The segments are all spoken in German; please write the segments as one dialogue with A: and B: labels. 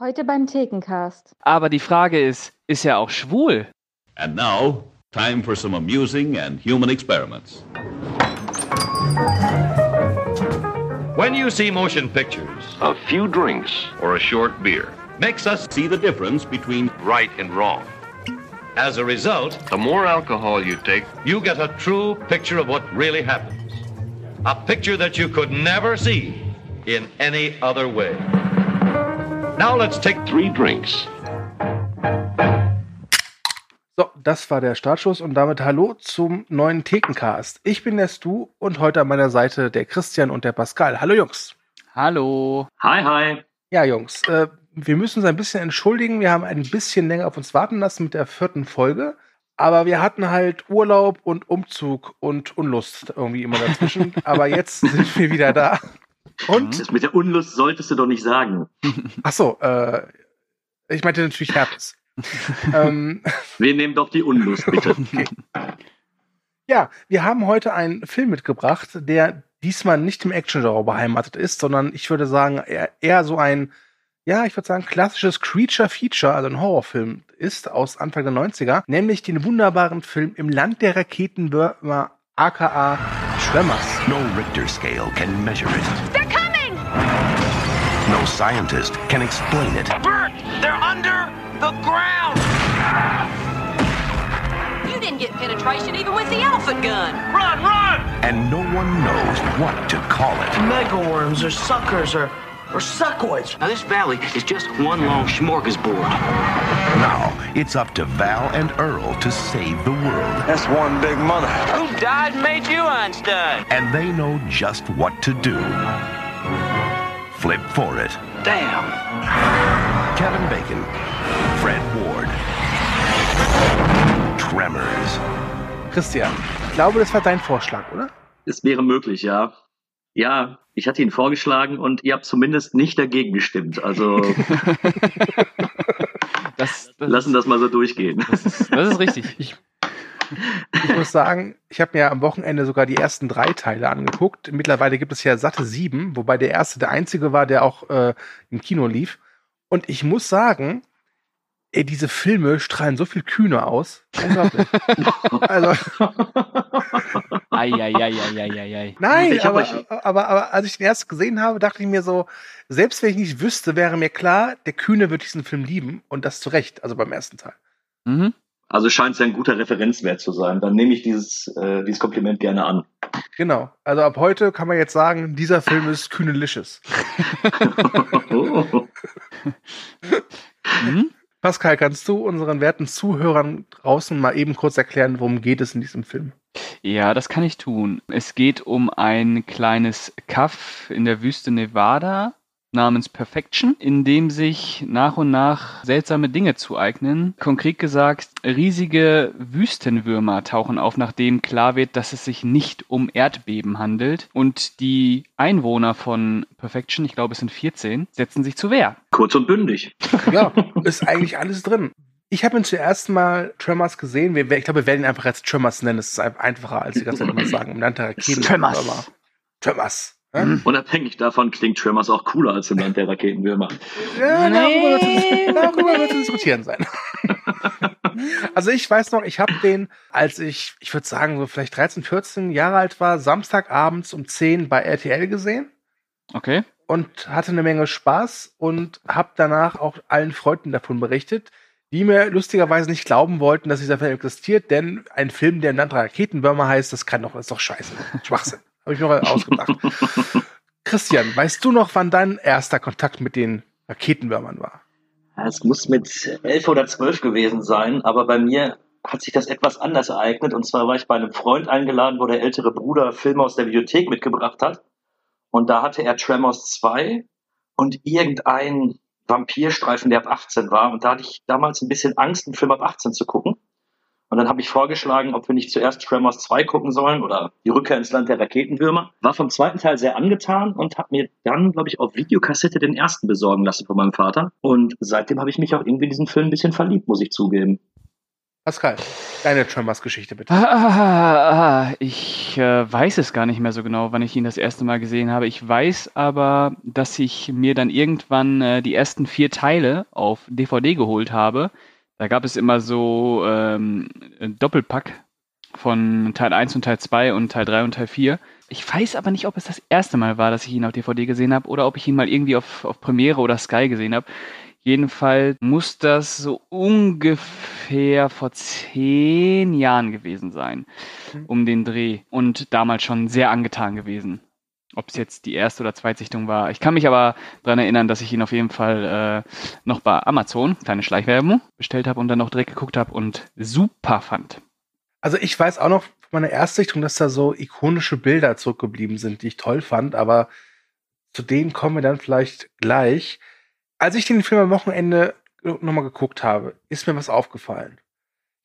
A: Heute beim Thekencast.
B: Aber die Frage ist, ist er auch schwul?
C: And now, time for some amusing and human experiments.
D: When you see motion pictures,
E: A few drinks
D: or a short beer makes us
C: See the difference between
E: right and wrong.
D: As a result,
E: The more alcohol you take,
D: you get a true picture of what really happens. A picture that you could never see in any other way. Now let's take
E: three drinks.
F: So, das war der Startschuss und damit hallo zum neuen Thekencast. Ich bin der Stu und heute an meiner Seite der Christian und der Pascal. Hallo Jungs.
B: Hallo.
G: Hi, hi.
F: Ja, Jungs, äh, wir müssen uns ein bisschen entschuldigen. Wir haben ein bisschen länger auf uns warten lassen mit der vierten Folge. Aber wir hatten halt Urlaub und Umzug und Unlust irgendwie immer dazwischen. aber jetzt sind wir wieder da. Und,
G: Das mit der Unlust solltest du doch nicht sagen.
F: ach so, äh, ich meinte natürlich Herpes. ähm,
G: Wir nehmen doch die Unlust, bitte.
F: Ja, wir haben heute einen Film mitgebracht, der diesmal nicht im Action-Genre beheimatet ist, sondern ich würde sagen, eher, eher so ein, ja, ich würde sagen, klassisches Creature-Feature, also ein Horrorfilm ist aus Anfang der 90er, nämlich den wunderbaren Film Im Land der Raketenwürmer, aka Tremors.
H: No Richter scale can measure it. They're coming! No scientist can explain it.
I: Bert, they're under the ground.
J: You didn't get penetration even with the elephant gun.
I: Run, run!
H: And no one knows what to call it.
I: Megaworms or suckers or or suckoids.
K: Now, this valley is just one long smorgasbord.
H: Now, it's up to Val and Earl to save the world.
I: That's one big mother. Who died and made you Einstein?
H: And they know just what to do. Flip for it.
K: Damn.
H: Kevin Bacon, Fred Ward. Tremors.
F: Christian, ich glaube, das war dein Vorschlag, oder?
G: Es wäre möglich, ja. Ja, ich hatte ihn vorgeschlagen und ihr habt zumindest nicht dagegen gestimmt. Also
B: Das, das,
G: lassen das mal so durchgehen.
B: das, ist, das ist richtig.
F: Ich muss sagen, ich habe mir am Wochenende sogar die ersten drei Teile angeguckt. Mittlerweile gibt es ja satte sieben, wobei der erste der einzige war, der auch äh, im Kino lief. Und ich muss sagen, ey, diese Filme strahlen so viel Kühne aus. Unglaublich. also,
B: Eieieiei.
F: nein,
G: Ich
F: aber,
G: euch-
F: aber, aber als ich den erst gesehen habe, dachte ich mir so, selbst wenn ich nicht wüsste, wäre mir klar, der Kühne wird diesen Film lieben und das zu Recht, also beim ersten Teil.
B: Mhm.
G: Also scheint es ja ein guter Referenzwert zu sein. Dann nehme ich dieses, äh, dieses Kompliment gerne an.
F: Genau. Also ab heute kann man jetzt sagen, dieser Film ist kühnelicious.
G: Oh.
B: Mhm.
F: Pascal, kannst du unseren werten Zuhörern draußen mal eben kurz erklären, worum geht es in diesem Film?
B: Ja, das kann ich tun. Es geht um ein kleines Kaff in der Wüste Nevada namens Perfection, in dem sich nach und nach seltsame Dinge zueignen. Konkret gesagt, riesige Wüstenwürmer tauchen auf, nachdem klar wird, dass es sich nicht um Erdbeben handelt. Und die Einwohner von Perfection, ich glaube es sind 14, setzen sich zur Wehr.
G: Kurz und bündig.
F: Ja, ist eigentlich alles drin. Ich habe ihn zuerst mal Tremors gesehen. Wir, ich glaube, wir werden ihn einfach als Tremors nennen. Es ist einfach einfacher, als die ganze Zeit immer sagen. Im Land der Raketen.
B: Tremors.
F: Tremors.
G: Unabhängig davon klingt Tremors auch cooler als im Land der Raketenwürmer.
F: Ja, darüber wird es- darüber wird zu diskutieren sein. also ich weiß noch, ich habe den, als ich, ich würde sagen, so vielleicht 13, 14 Jahre alt war, Samstagabends um 10 bei RTL gesehen
B: Okay?
F: und hatte eine Menge Spaß und habe danach auch allen Freunden davon berichtet, die mir lustigerweise nicht glauben wollten, dass dieser Film existiert, denn ein Film, der im Land der Raketenwürmer heißt, das kann doch, das ist doch scheiße. Schwachsinn. Habe ich mir mal ausgedacht. Christian, weißt du noch, wann dein erster Kontakt mit den Raketenwürmern war?
G: Es muss mit elf oder zwölf gewesen sein, aber bei mir hat sich das etwas anders ereignet. Und zwar war ich bei einem Freund eingeladen, wo der ältere Bruder Filme aus der Bibliothek mitgebracht hat. Und da hatte er Tremors 2 und irgendein Vampirstreifen, der ab 18 war. Und da hatte ich damals ein bisschen Angst, einen Film ab 18 zu gucken. Und dann habe ich vorgeschlagen, ob wir nicht zuerst Tremors 2 gucken sollen oder die Rückkehr ins Land der Raketenwürmer. War vom zweiten Teil sehr angetan und habe mir dann, glaube ich, auf Videokassette den ersten besorgen lassen von meinem Vater. Und seitdem habe ich mich auch irgendwie in diesen Film ein bisschen verliebt, muss ich zugeben.
F: Pascal. Deine Tremors-Geschichte bitte.
B: Ah, ah, ah, ich äh, weiß es gar nicht mehr so genau, wann ich ihn das erste Mal gesehen habe. Ich weiß aber, dass ich mir dann irgendwann äh, die ersten vier Teile auf DVD geholt habe. Da gab es immer so ähm, ein Doppelpack von Teil 1 und Teil 2 und Teil 3 und Teil 4. Ich weiß aber nicht, ob es das erste Mal war, dass ich ihn auf DVD gesehen habe oder ob ich ihn mal irgendwie auf, auf Premiere oder Sky gesehen habe. Jedenfalls muss das so ungefähr vor zehn Jahren gewesen sein,
F: Mhm.
B: um den Dreh. Und damals schon sehr angetan gewesen. Ob es jetzt die erste oder Zweitsichtung war. Ich kann mich aber daran erinnern, dass ich ihn auf jeden Fall äh, noch bei Amazon, kleine Schleichwerbung, bestellt habe und dann noch direkt geguckt habe und super fand.
F: Also ich weiß auch noch von meiner Erstsichtung, dass da so ikonische Bilder zurückgeblieben sind, die ich toll fand, aber zu denen kommen wir dann vielleicht gleich. Als ich den Film am Wochenende nochmal geguckt habe, ist mir was aufgefallen.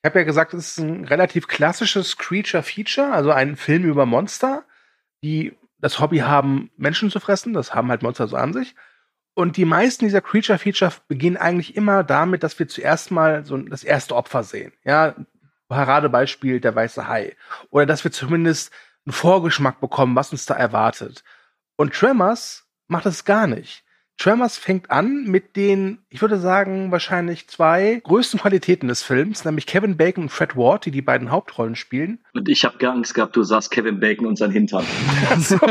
F: Ich habe ja gesagt, es ist ein relativ klassisches Creature-Feature, also ein Film über Monster, die das Hobby haben, Menschen zu fressen. Das haben halt Monster so an sich. Und die meisten dieser Creature-Feature beginnen eigentlich immer damit, dass wir zuerst mal so das erste Opfer sehen. Ja, Paradebeispiel der weiße Hai. Oder dass wir zumindest einen Vorgeschmack bekommen, was uns da erwartet. Und Tremors macht das gar nicht. Tremors fängt an mit den, ich würde sagen, wahrscheinlich zwei größten Qualitäten des Films, nämlich Kevin Bacon und Fred Ward, die die beiden Hauptrollen spielen.
G: Und ich habe Angst gehabt, du sagst Kevin Bacon und sein Hintern.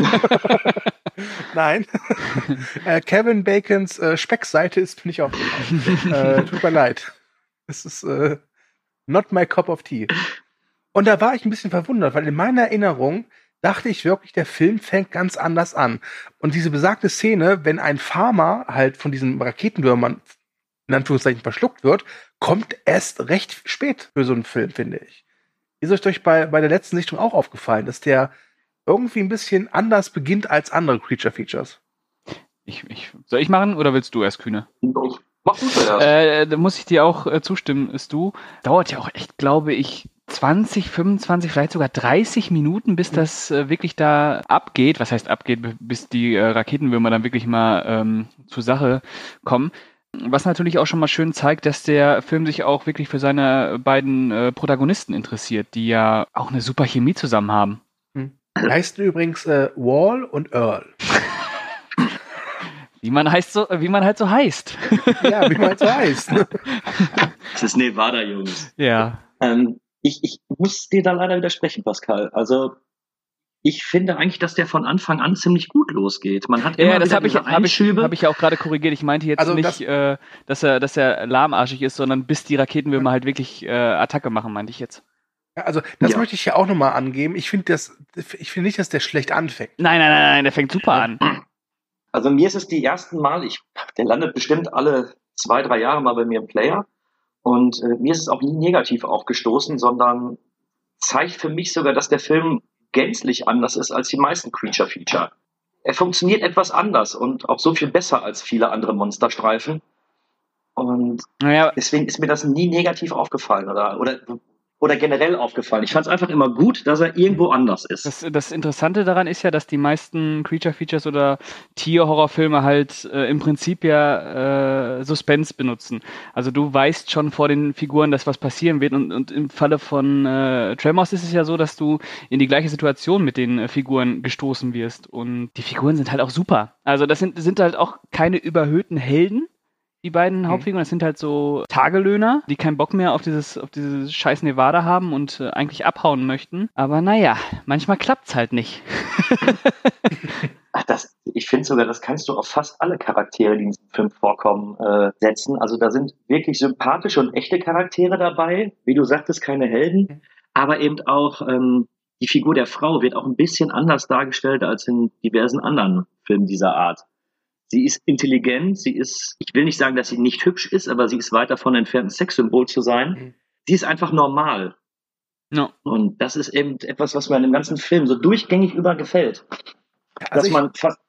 F: Nein. äh, Kevin Bacons äh, Speckseite ist nicht aufgefallen. äh, tut mir leid. Das ist äh, not my cup of tea. Und da war ich ein bisschen verwundert, weil in meiner Erinnerung dachte ich wirklich, der Film fängt ganz anders an. Und diese besagte Szene, wenn ein Farmer halt von diesen Raketenwürmern in Anführungszeichen verschluckt wird, kommt erst recht spät für so einen Film, finde ich. Ist euch bei, bei der letzten Sichtung auch aufgefallen, dass der irgendwie ein bisschen anders beginnt als andere Creature Features?
B: Ich, ich, soll ich machen oder willst du erst, Kühne?
G: Mach du zuerst.
B: Äh, da muss ich dir auch äh, zustimmen, ist du. Dauert ja auch echt, glaube ich, 20, 25, vielleicht sogar 30 Minuten, bis das äh, wirklich da abgeht. Was heißt abgeht, bis die äh, Raketenwürmer dann wirklich mal ähm, zur Sache kommen. Was natürlich auch schon mal schön zeigt, dass der Film sich auch wirklich für seine beiden äh, Protagonisten interessiert, die ja auch eine super Chemie zusammen haben.
F: Die heißen übrigens äh, Wall und Earl.
B: Wie man heißt so, wie man halt so heißt.
F: ja, wie man so heißt.
G: Das ist Nevada, Jungs.
B: ja.
G: Ähm, ich, ich muss dir da leider widersprechen, Pascal. Also ich finde eigentlich, dass der von Anfang an ziemlich gut losgeht. Man hat immer
B: Ja, das habe ich,
G: diese
B: hab ich, hab ich ja auch gerade korrigiert. Ich meinte jetzt
F: Also
B: nicht,
F: das-
B: äh, dass, er, dass er lahmarschig ist, sondern bis die Raketenwürmer halt wirklich äh, Attacke machen, meinte ich jetzt.
F: Also, das
G: Ja.
F: möchte ich ja auch nochmal angeben. Ich finde das, ich finde nicht, dass der schlecht anfängt.
B: Nein, nein, nein, nein, der fängt super an.
G: Also mir ist es die ersten Mal, ich, der landet bestimmt alle zwei, drei Jahre mal bei mir im Player. Und äh, mir ist es auch nie negativ aufgestoßen, sondern zeigt für mich sogar, dass der Film gänzlich anders ist als die meisten Creature Feature. Er funktioniert etwas anders und auch so viel besser als viele andere Monsterstreifen. Und
B: Naja,
G: deswegen ist mir das nie negativ aufgefallen oder, oder, oder generell aufgefallen. Ich fand es einfach immer gut, dass er irgendwo anders ist.
B: das, das Interessante daran ist ja, dass die meisten Creature-Features oder Tier-Horrorfilme halt äh, im Prinzip ja äh, Suspense benutzen. Also du weißt schon vor den Figuren, dass was passieren wird und, und im Falle von äh, Tremors ist es ja so, dass du in die gleiche Situation mit den äh, Figuren gestoßen wirst und die Figuren sind halt auch super. Also das sind, sind halt auch keine überhöhten Helden, die beiden Hauptfiguren, das sind halt so Tagelöhner, die keinen Bock mehr auf dieses, auf dieses scheiß Nevada haben und äh, eigentlich abhauen möchten. Aber naja, manchmal klappt's halt nicht.
G: Ach, das, ich finde sogar, das kannst du auf fast alle Charaktere, die in diesem Film vorkommen, äh, setzen. Also da sind wirklich sympathische und echte Charaktere dabei. Wie du sagtest, keine Helden. Aber eben auch ähm, die Figur der Frau wird auch ein bisschen anders dargestellt als in diversen anderen Filmen dieser Art. Sie ist intelligent, sie ist, ich will nicht sagen, dass sie nicht hübsch ist, aber sie ist weit davon entfernt, ein Sexsymbol zu sein.
F: Mhm.
G: Sie ist einfach normal.
B: No.
G: Und das ist eben etwas, was mir an dem ganzen Film so durchgängig über gefällt.
F: Also
G: dass
F: ich,
G: man fast,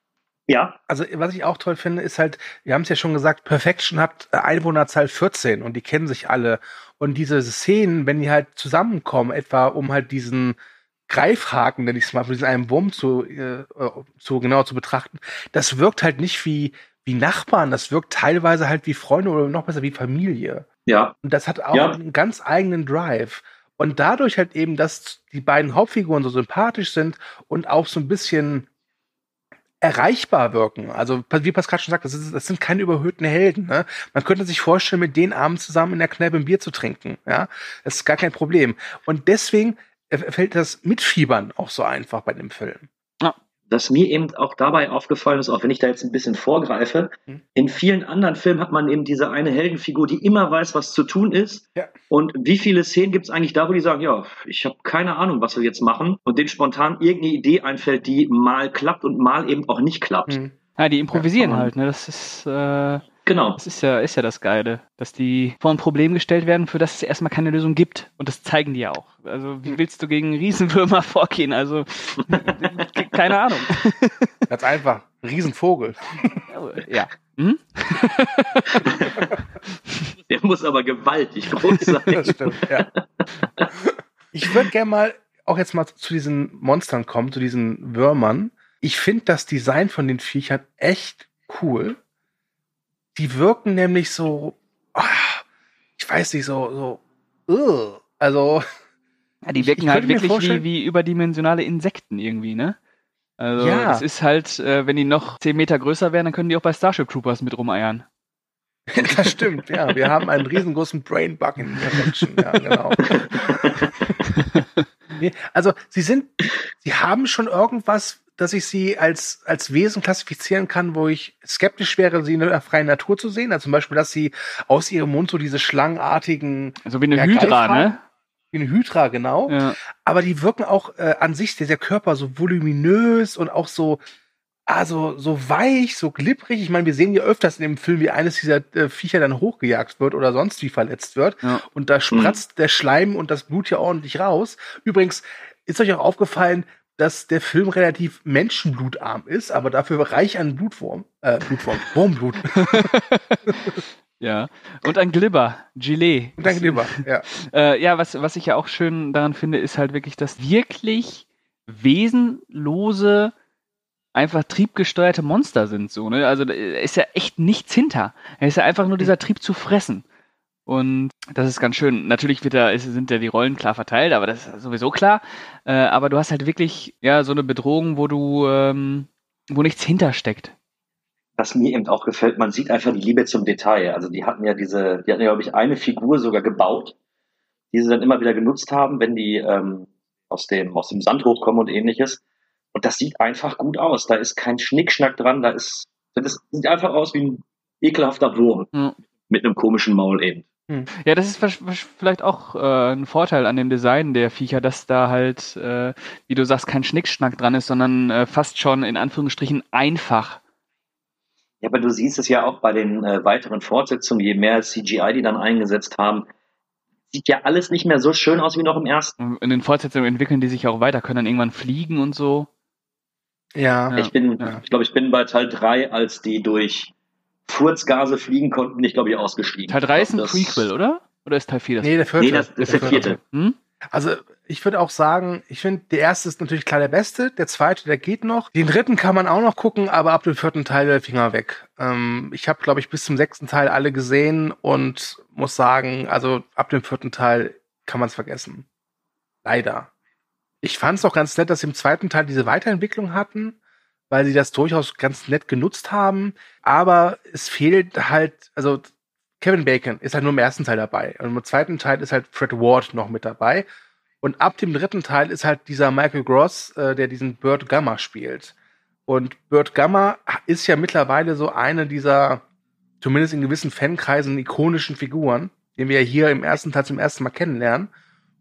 G: ja,
F: also was ich auch toll finde, ist halt, wir haben es ja schon gesagt, Perfection hat äh, Einwohnerzahl 14 und die kennen sich alle. Und diese Szenen, wenn die halt zusammenkommen, etwa um halt diesen Greifhaken, nenne ich es mal, von diesem einen Wurm zu, äh, äh, zu genau zu betrachten, das wirkt halt nicht wie, wie Nachbarn, das wirkt teilweise halt wie Freunde oder noch besser wie Familie.
G: ja,
F: Und das hat auch
G: Ja.
F: einen ganz eigenen Drive. Und dadurch halt eben, dass die beiden Hauptfiguren so sympathisch sind und auch so ein bisschen erreichbar wirken. Also, wie Pascal schon sagt, das, ist, das sind keine überhöhten Helden. Ne? Man könnte sich vorstellen, mit denen abends zusammen in der Kneipe ein Bier zu trinken. Ja, das ist gar kein Problem. Und deswegen fällt das Mitfiebern auch so einfach bei dem Film.
G: Was mir eben auch dabei aufgefallen ist, auch wenn ich da jetzt ein bisschen vorgreife,
F: Hm.
G: in vielen anderen Filmen hat man eben diese eine Heldenfigur, die immer weiß, was zu tun ist.
F: Ja.
G: Und wie viele Szenen gibt es eigentlich da, wo die sagen, ja, ich habe keine Ahnung, was wir jetzt machen und denen spontan irgendeine Idee einfällt, die mal klappt und mal eben auch nicht klappt.
F: Hm.
B: Ja, die improvisieren
G: Ja.
B: halt, ne? Das ist, äh,
G: Genau.
B: das ist ja, ist ja das Geile, dass die vor ein Problem gestellt werden, für das es erstmal keine Lösung gibt. Und das zeigen die ja auch. Also, wie willst du gegen Riesenwürmer vorgehen? Also, keine Ahnung.
F: Ganz einfach. Riesenvogel.
B: Ja. Hm?
G: Der muss aber gewaltig groß sein.
F: Das stimmt, ja. Ich würde gerne mal auch jetzt mal zu diesen Monstern kommen, zu diesen Würmern. Ich finde das Design von den Viechern echt cool. Die wirken nämlich so, ah, ich weiß nicht, so, so, ugh. also.
B: Ja, die
F: Ich-
B: wirken
F: ich
B: halt
F: könnte mir
B: wirklich wie, wie überdimensionale Insekten irgendwie, ne? Also,
F: Ja.
B: es ist halt, äh, wenn die noch 10 Meter größer wären, dann können die auch bei Starship Troopers mit rumeiern.
F: Das stimmt, ja. Wir haben einen riesengroßen Brainbug in der Action. Ja, genau. also, sie sind, sie haben schon irgendwas, dass ich sie als, als Wesen klassifizieren kann, wo ich skeptisch wäre, sie in der freien Natur zu sehen. Also zum Beispiel, dass sie aus ihrem Mund so diese schlangenartigen,
B: So wie eine
F: Ja,
B: Hydra, ne?
F: wie eine Hydra, genau.
B: Ja.
F: Aber die wirken auch äh, an sich, der, der Körper so voluminös und auch so, also so weich, so glibberig. Ich meine, wir sehen ja öfters in dem Film, wie eines dieser äh, Viecher dann hochgejagt wird oder sonst wie verletzt wird.
B: Ja.
F: Und da spratzt der Schleim und das Blut ja ordentlich raus. Übrigens ist euch auch aufgefallen, dass der Film relativ menschenblutarm ist, aber dafür reich an Blutwurm, äh, Blutwurm, Wurmblut.
B: Ja. Und ein Glibber, Gilet.
F: Und dann lieber, ja.
B: Äh, ja, was, was ich ja auch schön daran finde, ist halt wirklich, dass wirklich wesenlose, einfach triebgesteuerte Monster sind. So, ne? Also da ist ja echt nichts hinter. Es ist ja einfach nur dieser Trieb zu fressen. Und das ist ganz schön. Natürlich wird da, ist, sind ja die Rollen klar verteilt, aber das ist sowieso klar. Äh, aber du hast halt wirklich ja so eine Bedrohung, wo du, ähm, wo nichts hintersteckt.
G: was mir eben auch gefällt, man sieht einfach die Liebe zum Detail. Also die hatten ja diese, die hatten ja, glaube ich, eine Figur sogar gebaut, die sie dann immer wieder genutzt haben, wenn die ähm, aus, dem, aus dem Sand hochkommen und ähnliches. Und das sieht einfach gut aus. Da ist kein Schnickschnack dran, da ist, das sieht einfach aus wie ein ekelhafter Wurm
B: Ja.
G: mit einem komischen Maul eben.
B: Ja, das ist vielleicht auch äh, ein Vorteil an dem Design der Viecher, dass da halt, äh, wie du sagst, kein Schnickschnack dran ist, sondern äh, fast schon in Anführungsstrichen einfach.
G: Ja, aber du siehst es ja auch bei den äh, weiteren Fortsetzungen, je mehr CGI die dann eingesetzt haben, sieht ja alles nicht mehr so schön aus wie noch im ersten.
B: In den Fortsetzungen entwickeln die sich auch weiter, können dann irgendwann fliegen und so.
F: Ja.
B: Ja.
G: ich bin,
F: ja.
G: ich glaube, ich bin bei Teil 3, als die durch Furzgase fliegen konnten, bin ich glaube ich ausgestiegen.
B: Teil 3 ist ein
G: Das-
B: Prequel, oder? Oder ist Teil 4 das?
F: Nee, der vierte.
G: Nee, das ist der vierte.
B: Hm?
F: Also ich würde auch sagen, ich finde, der erste ist natürlich klar der beste, der zweite, der geht noch. Den dritten kann man auch noch gucken, aber ab dem vierten Teil der Finger weg. Ähm, ich habe, glaube ich, bis zum sechsten Teil alle gesehen und muss sagen, also ab dem vierten Teil kann man es vergessen. Leider. Ich fand es auch ganz nett, dass sie im zweiten Teil diese Weiterentwicklung hatten, weil sie das durchaus ganz nett genutzt haben. Aber es fehlt halt, also Kevin Bacon ist halt nur im ersten Teil dabei. Und im zweiten Teil ist halt Fred Ward noch mit dabei. Und ab dem dritten Teil ist halt dieser Michael Gross, äh, der diesen Burt Gamma spielt. Und Burt Gamma ist ja mittlerweile so eine dieser, zumindest in gewissen Fankreisen, ikonischen Figuren, den wir hier im ersten Teil zum ersten Mal kennenlernen.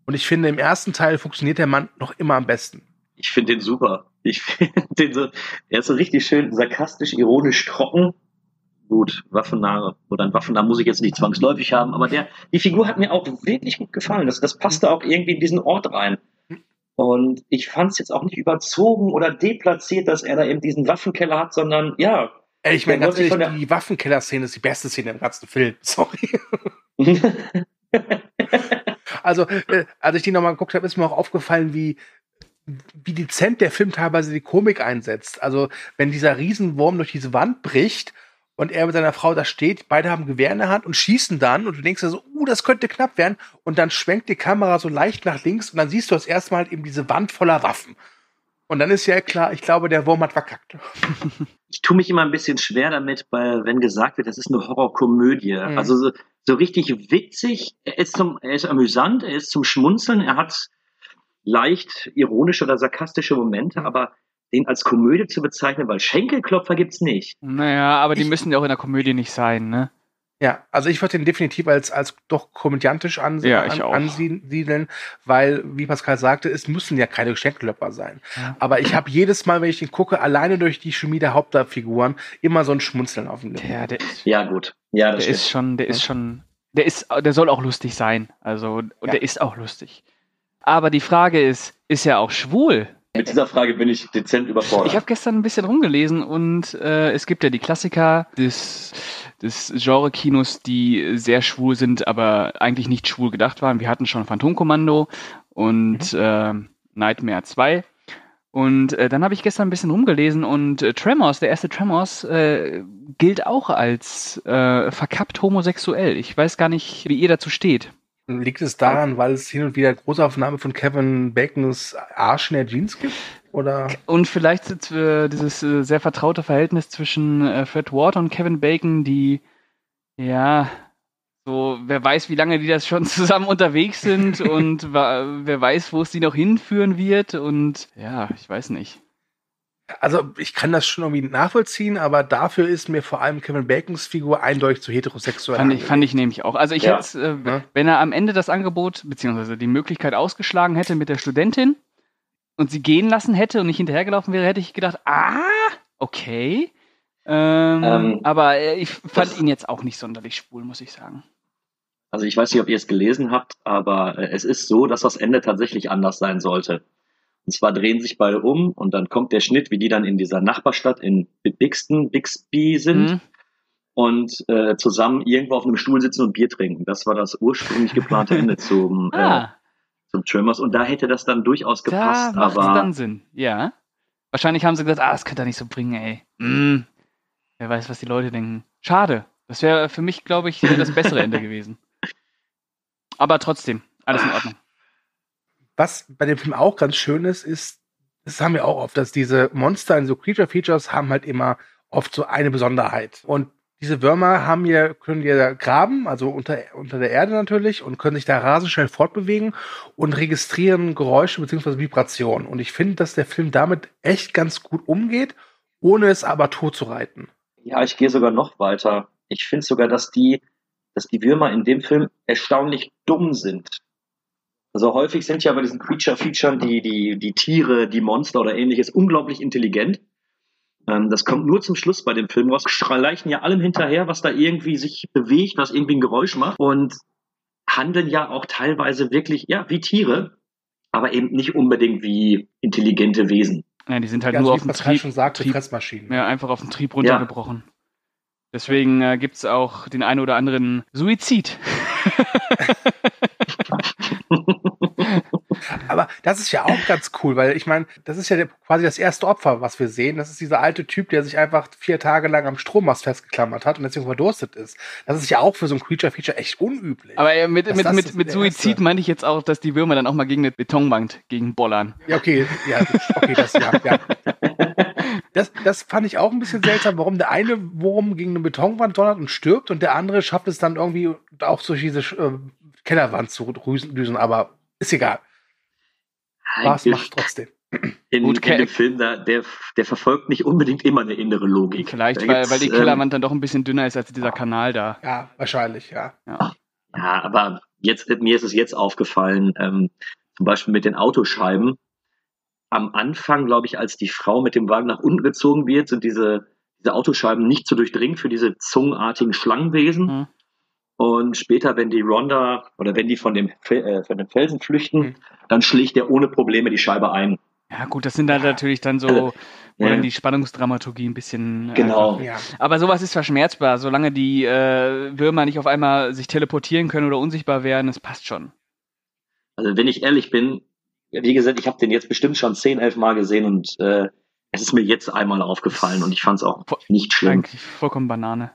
F: Und ich finde, im ersten Teil funktioniert der Mann noch immer am besten.
G: Ich finde den super. Ich finde den so, er ist so richtig schön sarkastisch, ironisch trocken. Gut, Waffennah oder ein Waffennah muss ich jetzt nicht zwangsläufig haben, aber der, die Figur hat mir auch wirklich gut gefallen. Das, das passte auch irgendwie in diesen Ort rein. Und ich fand es jetzt auch nicht überzogen oder deplatziert, dass er da eben diesen Waffenkeller hat, sondern ja.
F: Ey, ich meine,
G: Der
F: ganz ehrlich,
G: von
F: die Waffenkeller-Szene ist die beste Szene im ganzen Film. Sorry. Also, äh, als ich die nochmal geguckt habe, ist mir auch aufgefallen, wie, wie dezent der Film teilweise die Komik einsetzt. Also, wenn dieser Riesenwurm durch diese Wand bricht und er mit seiner Frau da steht, beide haben Gewehr in der Hand und schießen dann und du denkst dir so, uh, das könnte knapp werden und dann schwenkt die Kamera so leicht nach links und dann siehst du das erste Mal eben diese Wand voller Waffen. Und dann ist ja klar, ich glaube, der Wurm hat verkackt.
G: Ich tue mich immer ein bisschen schwer damit, weil, wenn gesagt wird, das ist eine Horrorkomödie.
F: Mhm.
G: Also so, so richtig witzig, er ist, zum, er ist amüsant, er ist zum Schmunzeln, er hat leicht ironische oder sarkastische Momente, aber den als Komödie zu bezeichnen, weil Schenkelklopfer gibt's nicht.
B: Naja, aber die
F: Ich-
B: müssen ja auch in der Komödie nicht sein, ne?
F: Ja, also ich würde den definitiv als, als doch komödiantisch anse
B: Ja,
F: an, ansiedeln, weil, wie Pascal sagte, es müssen ja keine Schenkelklopper sein.
B: Ja.
F: Aber ich habe jedes Mal, wenn ich den gucke, alleine durch die Chemie der Hauptfiguren, immer so ein Schmunzeln auf dem Lippen.
B: Der ist,
G: Ja, gut. Ja, das
B: der
G: stimmt.
B: ist schon, der ist schon, der ist, der soll auch lustig sein. Also, und
F: Ja.
B: der ist auch lustig. Aber die Frage ist, ist er auch schwul?
G: Mit dieser Frage bin ich dezent überfordert.
B: Ich habe gestern ein bisschen rumgelesen und äh, es gibt ja die Klassiker des, des Genre-Kinos, die sehr schwul sind, aber eigentlich nicht schwul gedacht waren. Wir hatten schon Phantomkommando und äh, Nightmare 2. Und äh, dann habe ich gestern ein bisschen rumgelesen und äh, Tremors, der erste Tremors, äh, gilt auch als äh, verkappt homosexuell. Ich weiß gar nicht, wie ihr dazu steht.
F: Liegt es daran, weil es hin und wieder Großaufnahme von Kevin Bacons Arsch in der Jeans gibt? Oder?
B: Und vielleicht ist, äh, dieses äh, sehr vertraute Verhältnis zwischen äh, Fred Ward und Kevin Bacon, die, ja, so, wer weiß, wie lange die das schon zusammen unterwegs sind und wer weiß, wo es die noch hinführen wird und ja, ich weiß nicht.
F: Also ich kann das schon irgendwie nachvollziehen, aber dafür ist mir vor allem Kevin Bacons Figur eindeutig zu heterosexuell.
B: Fand ich, fand ich nämlich auch. Also ich
G: Ja.
B: hätte, äh,
F: Ja.
B: wenn er am Ende das Angebot, beziehungsweise die Möglichkeit ausgeschlagen hätte mit der Studentin und sie gehen lassen hätte und nicht hinterhergelaufen wäre, hätte ich gedacht, ah, okay. Ähm,
G: Ähm,
B: aber äh, ich fand ihn jetzt auch nicht sonderlich schwul, muss ich sagen.
G: Also ich weiß nicht, ob ihr es gelesen habt, aber äh, es ist so, dass das Ende tatsächlich anders sein sollte. Und zwar drehen sich beide um und dann kommt der Schnitt, wie die dann in dieser Nachbarstadt in Bixton, Bixby sind
B: Mhm.
G: und äh, zusammen irgendwo auf einem Stuhl sitzen und Bier trinken. Das war das ursprünglich geplante Ende zum, äh,
B: Ah,
G: zum Tremors und da hätte das dann durchaus
B: da
G: gepasst,
B: macht es
G: aber
B: dann Sinn. Ja. Wahrscheinlich haben sie gesagt, ah, das könnt ihr nicht so bringen, ey. Mm. Wer weiß, was die Leute denken. Schade. Das wäre für mich, glaube ich, das bessere Ende gewesen. Aber trotzdem, alles in Ordnung.
F: Was bei dem Film auch ganz schön ist, ist, das haben wir auch oft, dass diese Monster in so Creature Features haben halt immer oft so eine Besonderheit. Und diese Würmer haben hier, können hier graben, also unter, unter der Erde natürlich, und können sich da rasend schnell fortbewegen und registrieren Geräusche bzw. Vibrationen. Und ich finde, dass der Film damit echt ganz gut umgeht, ohne es aber tot zu reiten.
G: Ja, ich gehe sogar noch weiter. Ich finde sogar, dass die, dass die Würmer in dem Film erstaunlich dumm sind. Also häufig sind ja bei diesen Creature-Featuren die, die, die Tiere, die Monster oder ähnliches unglaublich intelligent. Ähm, das kommt nur zum Schluss bei dem Film raus. Schleichen ja allem hinterher, was da irgendwie sich bewegt, was irgendwie ein Geräusch macht und handeln ja auch teilweise wirklich, ja, wie Tiere, aber eben nicht unbedingt wie intelligente Wesen.
B: Ja, die sind halt
F: Ja,
B: nur auf dem Trieb,
F: schon sagte,
B: Trieb
F: Fressmaschinen.
B: ja, einfach auf den Trieb runtergebrochen. Deswegen äh, gibt es auch den einen oder anderen Suizid.
F: Aber das ist ja auch ganz cool, weil ich meine, das ist ja der, quasi das erste Opfer, was wir sehen. Das ist dieser alte Typ, der sich einfach vier Tage lang am Strommast festgeklammert hat und deswegen verdurstet ist. Das ist ja auch für so ein Creature-Feature echt unüblich.
B: Aber äh, mit, mit, mit, mit Suizid meinte ich jetzt auch, dass die Würmer dann auch mal gegen eine Betonwand gegen bollern.
F: Ja, okay, ja, okay, das, ja, ja. Das, das fand ich auch ein bisschen seltsam, warum der eine Wurm gegen eine Betonwand donnert und stirbt und der andere schafft es dann irgendwie auch durch diese äh, Kellerwand zu düsen, aber ist egal. Was macht trotzdem.
G: in,
B: Gut,
G: in dem Film, da, der, der verfolgt nicht unbedingt immer eine innere Logik.
B: Vielleicht, weil, weil die
G: ähm,
B: Kellerwand dann doch ein bisschen dünner ist als dieser Kanal da.
F: Ja, wahrscheinlich, ja.
B: Ja.
G: Ja, aber jetzt, mir ist es jetzt aufgefallen, ähm, zum Beispiel mit den Autoscheiben. Am Anfang, glaube ich, als die Frau mit dem Wagen nach unten gezogen wird, sind diese, diese Autoscheiben nicht zu durchdringen für diese zungenartigen Schlangenwesen.
B: Mhm.
G: Und später, wenn die Ronda oder wenn die von dem, äh, von dem Felsen flüchten,
F: Mhm.
G: dann schlägt der ohne Probleme die Scheibe ein.
B: Ja, gut, das sind dann natürlich dann so,
G: Also,
B: wo
G: ja.
B: dann die Spannungsdramaturgie ein bisschen. äh,
G: Genau.
F: ja.
B: Aber sowas ist verschmerzbar, solange die äh, Würmer nicht auf einmal sich teleportieren können oder unsichtbar werden, das passt schon.
G: Also wenn ich ehrlich bin, wie gesagt, ich habe den jetzt bestimmt schon zehn, elf Mal gesehen und äh, Es ist mir jetzt einmal aufgefallen und ich fand es auch nicht schlimm.
B: Eigentlich vollkommen Banane.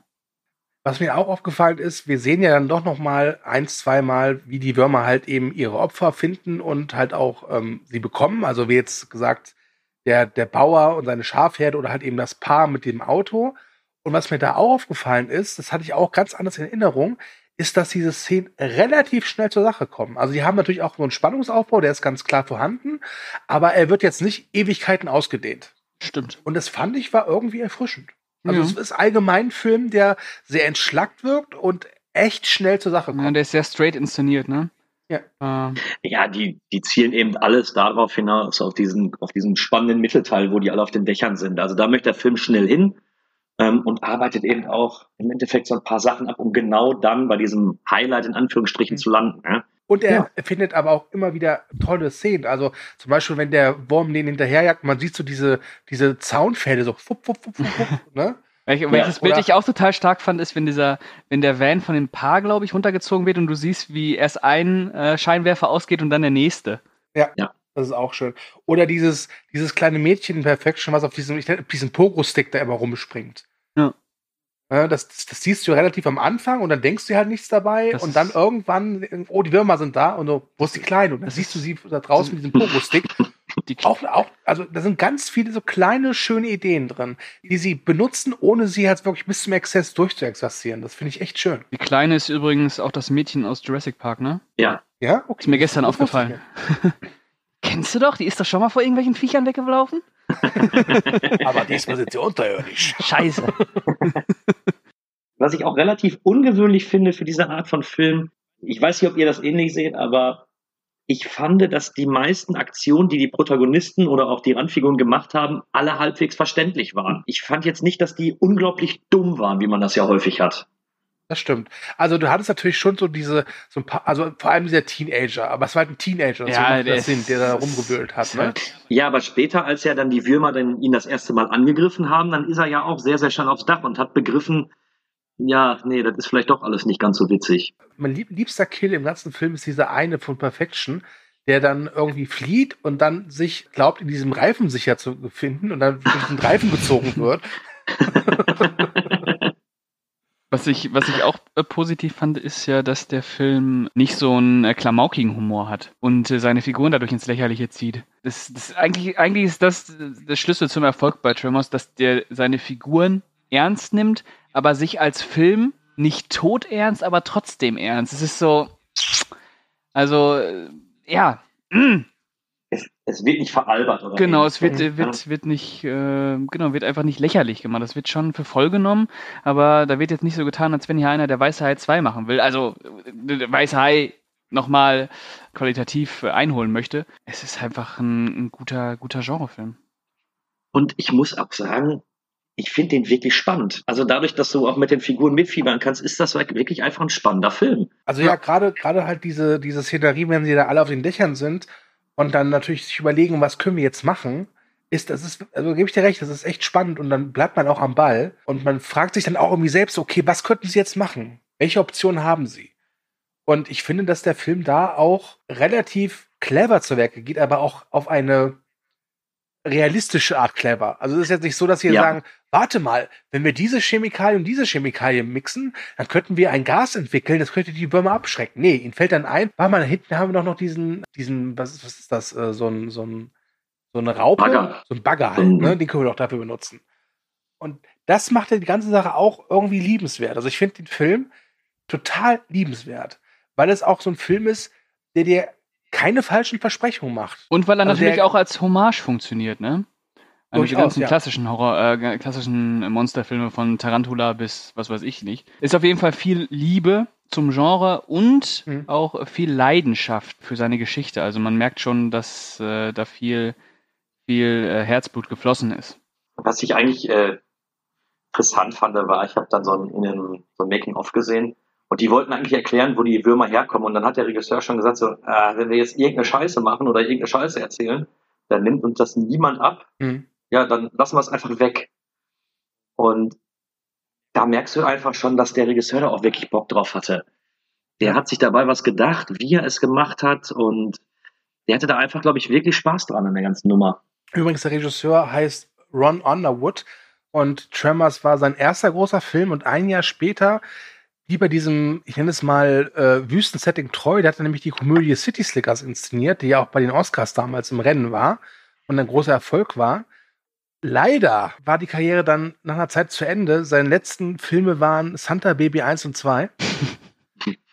F: Was mir auch aufgefallen ist, wir sehen ja dann doch noch mal eins, zweimal, wie die Würmer halt eben ihre Opfer finden und halt auch ähm, sie bekommen. Also wie jetzt gesagt, der, der Bauer und seine Schafherde oder halt eben das Paar mit dem Auto. Und was mir da auch aufgefallen ist, das hatte ich auch ganz anders in Erinnerung, ist, dass diese Szenen relativ schnell zur Sache kommen. Also die haben natürlich auch so einen Spannungsaufbau, der ist ganz klar vorhanden, aber er wird jetzt nicht Ewigkeiten ausgedehnt.
B: Stimmt.
F: Und das fand ich war irgendwie erfrischend. Also
B: Ja.
F: es ist allgemein ein Film, der sehr entschlackt wirkt und echt schnell zur Sache kommt.
B: Ja, der ist sehr straight inszeniert, ne?
F: Ja.
B: Ähm,
G: Ja, die, die zielen eben alles darauf hinaus, auf diesen, auf diesen spannenden Mittelteil, wo die alle auf den Dächern sind. Also da möchte der Film schnell hin ähm, und arbeitet eben auch im Endeffekt so ein paar Sachen ab, um genau dann bei diesem Highlight in Anführungsstrichen zu landen. Ja?
F: Und er
G: Ja.
F: findet aber auch immer wieder tolle Szenen. Also zum Beispiel, wenn der Wurm den hinterherjagt, man sieht so diese, diese Zaunpfähle so fupp, fupp, fupp, fupp, fupp, ne?
B: Welch, welches Bild
F: oder-
B: ich auch total stark fand, ist, wenn dieser, wenn der Van von dem Paar, glaube ich, runtergezogen wird und du siehst, wie erst ein äh, Scheinwerfer ausgeht und dann der nächste.
F: Ja,
G: Ja.
F: das ist auch schön. Oder dieses, dieses kleine Mädchen in Perfection, was auf diesem, ich diesen Pogo-Stick da immer rumspringt.
B: Ja.
F: Das, das, das siehst du relativ am Anfang und dann denkst du halt nichts dabei
B: Das
F: und dann irgendwann, oh, die Würmer sind da und so, wo ist die Kleine? Und dann siehst du sie da draußen mit diesem Pogo-Stick.
B: Die,
F: auch, auch, also da sind ganz viele so kleine, schöne Ideen drin, die sie benutzen, ohne sie halt wirklich bis zum Exzess durchzuexerzieren. Das finde ich echt schön.
B: die Kleine ist übrigens auch das Mädchen aus Jurassic Park, ne?
G: Ja,
F: Ja, okay.
B: Ist mir gestern
F: Das
B: aufgefallen. Kennst du doch? Die ist doch schon mal vor irgendwelchen Viechern weggelaufen?
F: Aber diesmal sind sie unterirdisch.
B: Scheiße.
G: Was ich auch relativ ungewöhnlich finde für diese Art von Film, ich weiß nicht, ob ihr das ähnlich seht, aber ich fand, dass die meisten Aktionen, die die Protagonisten oder auch die Randfiguren gemacht haben, alle halbwegs verständlich waren. Ich fand jetzt nicht, dass die unglaublich dumm waren, wie man das ja häufig hat.
F: Das stimmt. Also du hattest natürlich schon so diese, so ein paar, also vor allem dieser Teenager, aber es war halt ein Teenager,
B: Ja, der
F: Sinn, der da rumgewühlt hat. Ne?
G: Ja, aber später, als ja dann die Würmer dann ihn das erste Mal angegriffen haben, dann ist er ja auch sehr, sehr schnell aufs Dach und hat begriffen, ja, nee, das ist vielleicht doch alles nicht ganz so witzig.
F: Mein lieb, liebster Kill im ganzen Film ist dieser eine von Perfection, der dann irgendwie flieht und dann sich glaubt, in diesem Reifen sicher zu befinden und dann durch den Reifen gezogen wird.
B: Was ich, was ich auch äh, positiv fand, ist ja, dass der Film nicht so einen äh, klamaukigen Humor hat und äh, seine Figuren dadurch ins Lächerliche zieht. Das, das, eigentlich, eigentlich ist das der Schlüssel zum Erfolg bei Tremors, dass der seine Figuren ernst nimmt, aber sich als Film nicht todernst, aber trotzdem ernst. Es ist so, also, äh, ja, mm,
G: Es, es wird nicht veralbert oder
B: Genau, es wird,
G: ähnliches.
B: äh, wird, wird nicht, äh, genau, wird einfach nicht lächerlich gemacht. Das wird schon für voll genommen, aber da wird jetzt nicht so getan, als wenn hier einer der Weiße Hai 2 machen will. Also, äh, der Weiße Hai nochmal qualitativ äh, einholen möchte. Es ist einfach ein, ein guter, guter Genrefilm.
G: Und ich muss auch sagen, ich finde den wirklich spannend. Also dadurch, dass du auch mit den Figuren mitfiebern kannst, ist das wirklich einfach ein spannender Film.
F: Also ja, gerade gerade halt diese, diese Szenerie, wenn sie da alle auf den Dächern sind und dann natürlich sich überlegen, was können wir jetzt machen, ist, das ist, also gebe ich dir recht, das ist echt spannend und dann bleibt man auch am Ball und man fragt sich dann auch irgendwie selbst, okay, was könnten sie jetzt machen? Welche Optionen haben sie? Und ich finde, dass der Film da auch relativ clever zu Werke geht, aber auch auf eine realistische Art clever. Also es ist jetzt nicht so, dass sie
G: Ja.
F: sagen, warte mal, wenn wir diese Chemikalie und diese Chemikalie mixen, dann könnten wir ein Gas entwickeln, das könnte die Würmer abschrecken. Nee, ihnen fällt dann ein, warte mal, da hinten haben wir doch noch diesen, diesen, was, ist- was ist das, äh, so ein, so ein, so eine Raupe,
G: Bagger.
F: so ein Bagger halt,
G: Mhm.
F: ne? den können wir doch dafür benutzen. Und das macht ja die ganze Sache auch irgendwie liebenswert. Also ich finde den Film total liebenswert, weil es auch so ein Film ist, der dir keine falschen Versprechungen macht.
B: Und weil er
F: Also
B: natürlich
F: der-
B: auch als Hommage funktioniert, ne? Also die ganzen
F: ja.
B: klassischen Horror, äh, klassischen Monsterfilme von Tarantula bis was weiß ich nicht. Ist auf jeden Fall viel Liebe zum Genre und
F: Mhm.
B: auch viel Leidenschaft für seine Geschichte. Also man merkt schon, dass äh, da viel, viel äh, Herzblut geflossen ist.
G: Was ich eigentlich äh, interessant fand, war, ich habe dann so ein, in einem, so ein Making-of gesehen und die wollten eigentlich erklären, wo die Würmer herkommen. Und dann hat der Regisseur schon gesagt, so, äh, wenn wir jetzt irgendeine Scheiße machen oder irgendeine Scheiße erzählen, dann nimmt uns das niemand ab.
F: Mhm.
G: Ja, dann lassen wir es einfach weg. Und da merkst du einfach schon, dass der Regisseur da auch wirklich Bock drauf hatte. Der hat sich dabei was gedacht, wie er es gemacht hat und der hatte da einfach, glaube ich, wirklich Spaß dran an der ganzen Nummer.
F: Übrigens, der Regisseur heißt Ron Underwood. Und Tremors war sein erster großer Film und ein Jahr später wie bei diesem, ich nenne es mal, äh, Wüstensetting treu, der hat nämlich die Komödie City Slickers inszeniert, die ja auch bei den Oscars damals im Rennen war und ein großer Erfolg war. Leider war die Karriere dann nach einer Zeit zu Ende. Seine letzten Filme waren Santa Baby 1 und 2.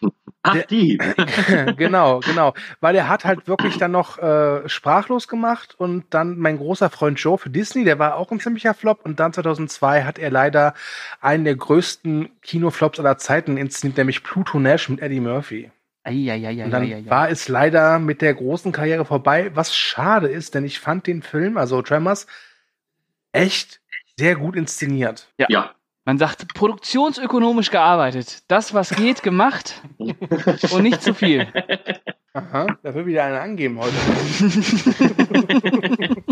G: Ach, die.
F: genau, genau. Weil er hat halt wirklich dann noch äh, sprachlos gemacht und dann mein großer Freund Joe für Disney, der war auch ein ziemlicher Flop und dann 2002 hat er leider einen der größten Kinoflops aller Zeiten inszeniert, nämlich Pluto Nash mit Eddie Murphy.
B: Eieieiei,
F: und dann war es leider mit der großen Karriere vorbei, was schade ist, denn ich fand den Film, also Tremors, echt sehr gut inszeniert.
B: Ja. ja. Man sagt, produktionsökonomisch gearbeitet. Das, was geht, gemacht und nicht zu viel.
F: Aha, da will wieder einer angeben heute.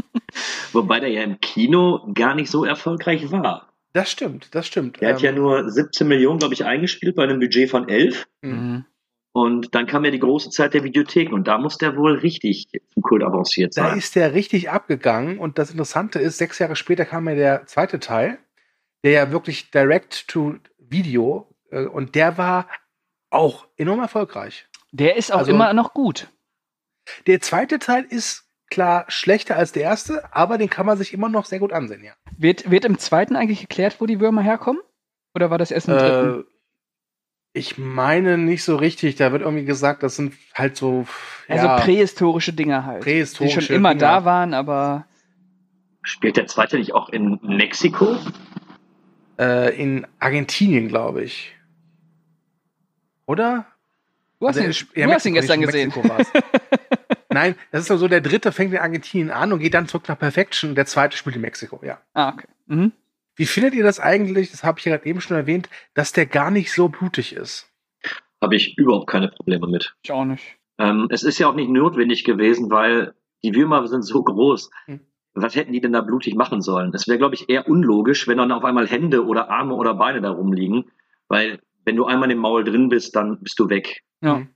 G: Wobei der ja im Kino gar nicht so erfolgreich war.
F: Das stimmt, das stimmt.
G: Der ähm, hat ja ähm, nur 17 Millionen, glaube ich, eingespielt bei einem Budget von 11. Mhm. Und dann kam ja die große Zeit der Videotheken und da muss der wohl richtig zum Kult avanciert sein.
F: Da ist der richtig abgegangen und das Interessante ist, sechs Jahre später kam ja der zweite Teil der ja wirklich direct to Video äh, und der war auch enorm erfolgreich.
B: Der ist auch also, immer noch gut.
F: Der zweite Teil ist klar schlechter als der erste, aber den kann man sich immer noch sehr gut ansehen, ja.
B: Wird, wird im zweiten eigentlich geklärt, wo die Würmer herkommen? Oder war das erst im dritten?
F: Äh, ich meine nicht so richtig. Da wird irgendwie gesagt, das sind halt so.
B: Also ja, prähistorische Dinger halt.
F: Prähistorische
B: die schon immer Dinger. da waren, aber.
G: Spielt der zweite nicht auch in Mexiko?
F: Äh, in Argentinien, glaube ich. Oder?
B: Du hast, also, ihn, ja, du hast ihn gestern gesehen.
F: Nein, das ist so, der dritte fängt in Argentinien an und geht dann zurück nach Perfection und der zweite spielt in Mexiko, ja.
B: Ah, okay. Mhm.
F: Wie findet ihr das eigentlich, das habe ich ja gerade eben schon erwähnt, dass der gar nicht so blutig ist?
G: Habe ich überhaupt keine Probleme mit.
B: Ich auch nicht.
G: Ähm, es ist ja auch nicht notwendig gewesen, weil die Würmer sind so groß. Hm was hätten die denn da blutig machen sollen? Es wäre, glaube ich, eher unlogisch, wenn dann auf einmal Hände oder Arme oder Beine da rumliegen, weil wenn du einmal im Maul drin bist, dann bist du weg.
B: Ja.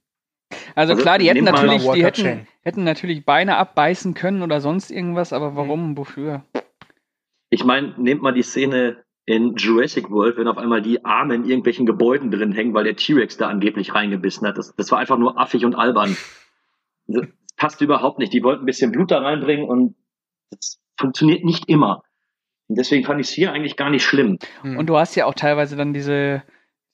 B: Also, also klar, die hätten natürlich, die hätten, hätten natürlich Beine abbeißen können oder sonst irgendwas, aber warum, wofür?
G: Ich meine, nehmt mal die Szene in Jurassic World, wenn auf einmal die Arme in irgendwelchen Gebäuden drin hängen, weil der T-Rex da angeblich reingebissen hat. Das, das war einfach nur affig und albern. Das passt überhaupt nicht. Die wollten ein bisschen Blut da reinbringen und das funktioniert nicht immer. Und deswegen fand ich es hier eigentlich gar nicht schlimm.
B: Und du hast ja auch teilweise dann diese,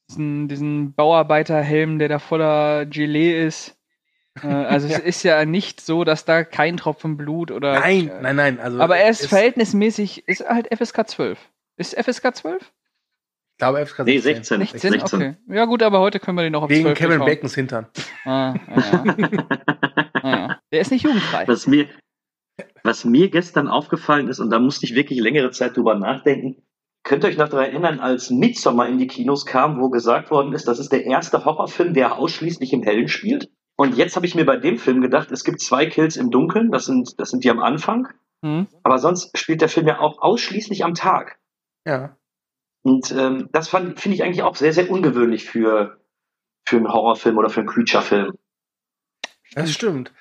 B: diesen, diesen Bauarbeiterhelm, der da voller Gelee ist. Äh, also ja. es ist ja nicht so, dass da kein Tropfen Blut oder.
F: Nein, äh, nein, nein. Also
B: aber er ist, ist verhältnismäßig, ist halt FSK 12. Ist FSK 12?
F: Ich glaube FSK 16.
G: Nee, 16. 16? 16.
B: Okay. Ja gut, aber heute können wir den noch auf
F: Wegen 12 Kevin Bacons Hintern.
B: Ah, ja. ah, ja. Der ist nicht jugendfrei.
G: Was mir, was mir gestern aufgefallen ist, und da musste ich wirklich längere Zeit drüber nachdenken, könnt ihr euch noch daran erinnern, als Midsommar in die Kinos kam, wo gesagt worden ist, das ist der erste Horrorfilm, der ausschließlich im Hellen spielt? Und jetzt habe ich mir bei dem Film gedacht, es gibt zwei Kills im Dunkeln, das sind, das sind die am Anfang. Mhm. Aber sonst spielt der Film ja auch ausschließlich am Tag.
F: Ja.
G: Und ähm, das finde ich eigentlich auch sehr, sehr ungewöhnlich für, für einen Horrorfilm oder für einen Creature-Film.
F: Das stimmt.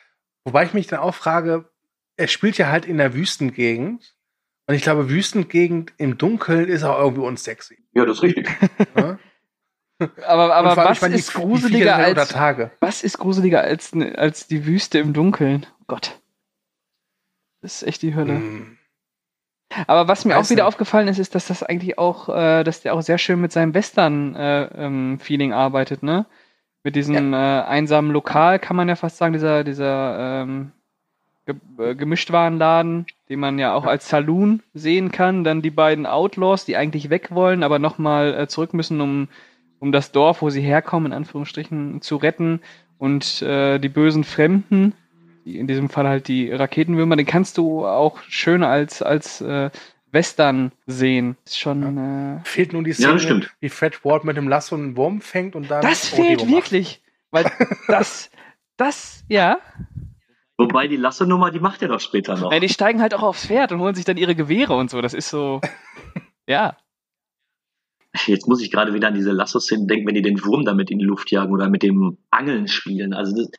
F: Wobei ich mich dann auch frage, er spielt ja halt in der Wüstengegend. Und ich glaube, Wüstengegend im Dunkeln ist auch irgendwie unsexy.
G: Ja, das ist richtig.
B: Ja? aber aber was ist gruseliger als Tage. was ist gruseliger als als die Wüste im Dunkeln? Oh Gott, das ist echt die Hölle. Mm. Aber was mir Weiß auch wieder nicht. aufgefallen ist, ist, dass das eigentlich auch, äh, dass der auch sehr schön mit seinem Western-Feeling äh, ähm, arbeitet, ne? Mit diesem ja. äh, einsamen Lokal kann man ja fast sagen, dieser dieser ähm, äh, Gemischtwarenladen, den man ja auch als Saloon sehen kann. Dann die beiden Outlaws, die eigentlich weg wollen, aber nochmal äh, zurück müssen, um, um das Dorf, wo sie herkommen, in Anführungsstrichen, zu retten. Und äh, die bösen Fremden, die, in diesem Fall halt die Raketenwürmer, den kannst du auch schön als, als äh, Western sehen. Ist schon. Ja. Äh,
F: fehlt nun die Szene, ja, wie Fred Ward mit dem Lasso einen Wurm fängt und dann.
B: Das fehlt wirklich. Weil das, das, ja,
G: Wobei die Lasso-Nummer, die macht er doch später noch.
B: Ja, die steigen halt auch aufs Pferd und holen sich dann ihre Gewehre und so. Das ist so. ja.
G: Jetzt muss ich gerade wieder an diese Lasso-Szene denken, wenn die den Wurm damit in die Luft jagen oder mit dem Angeln spielen. Also das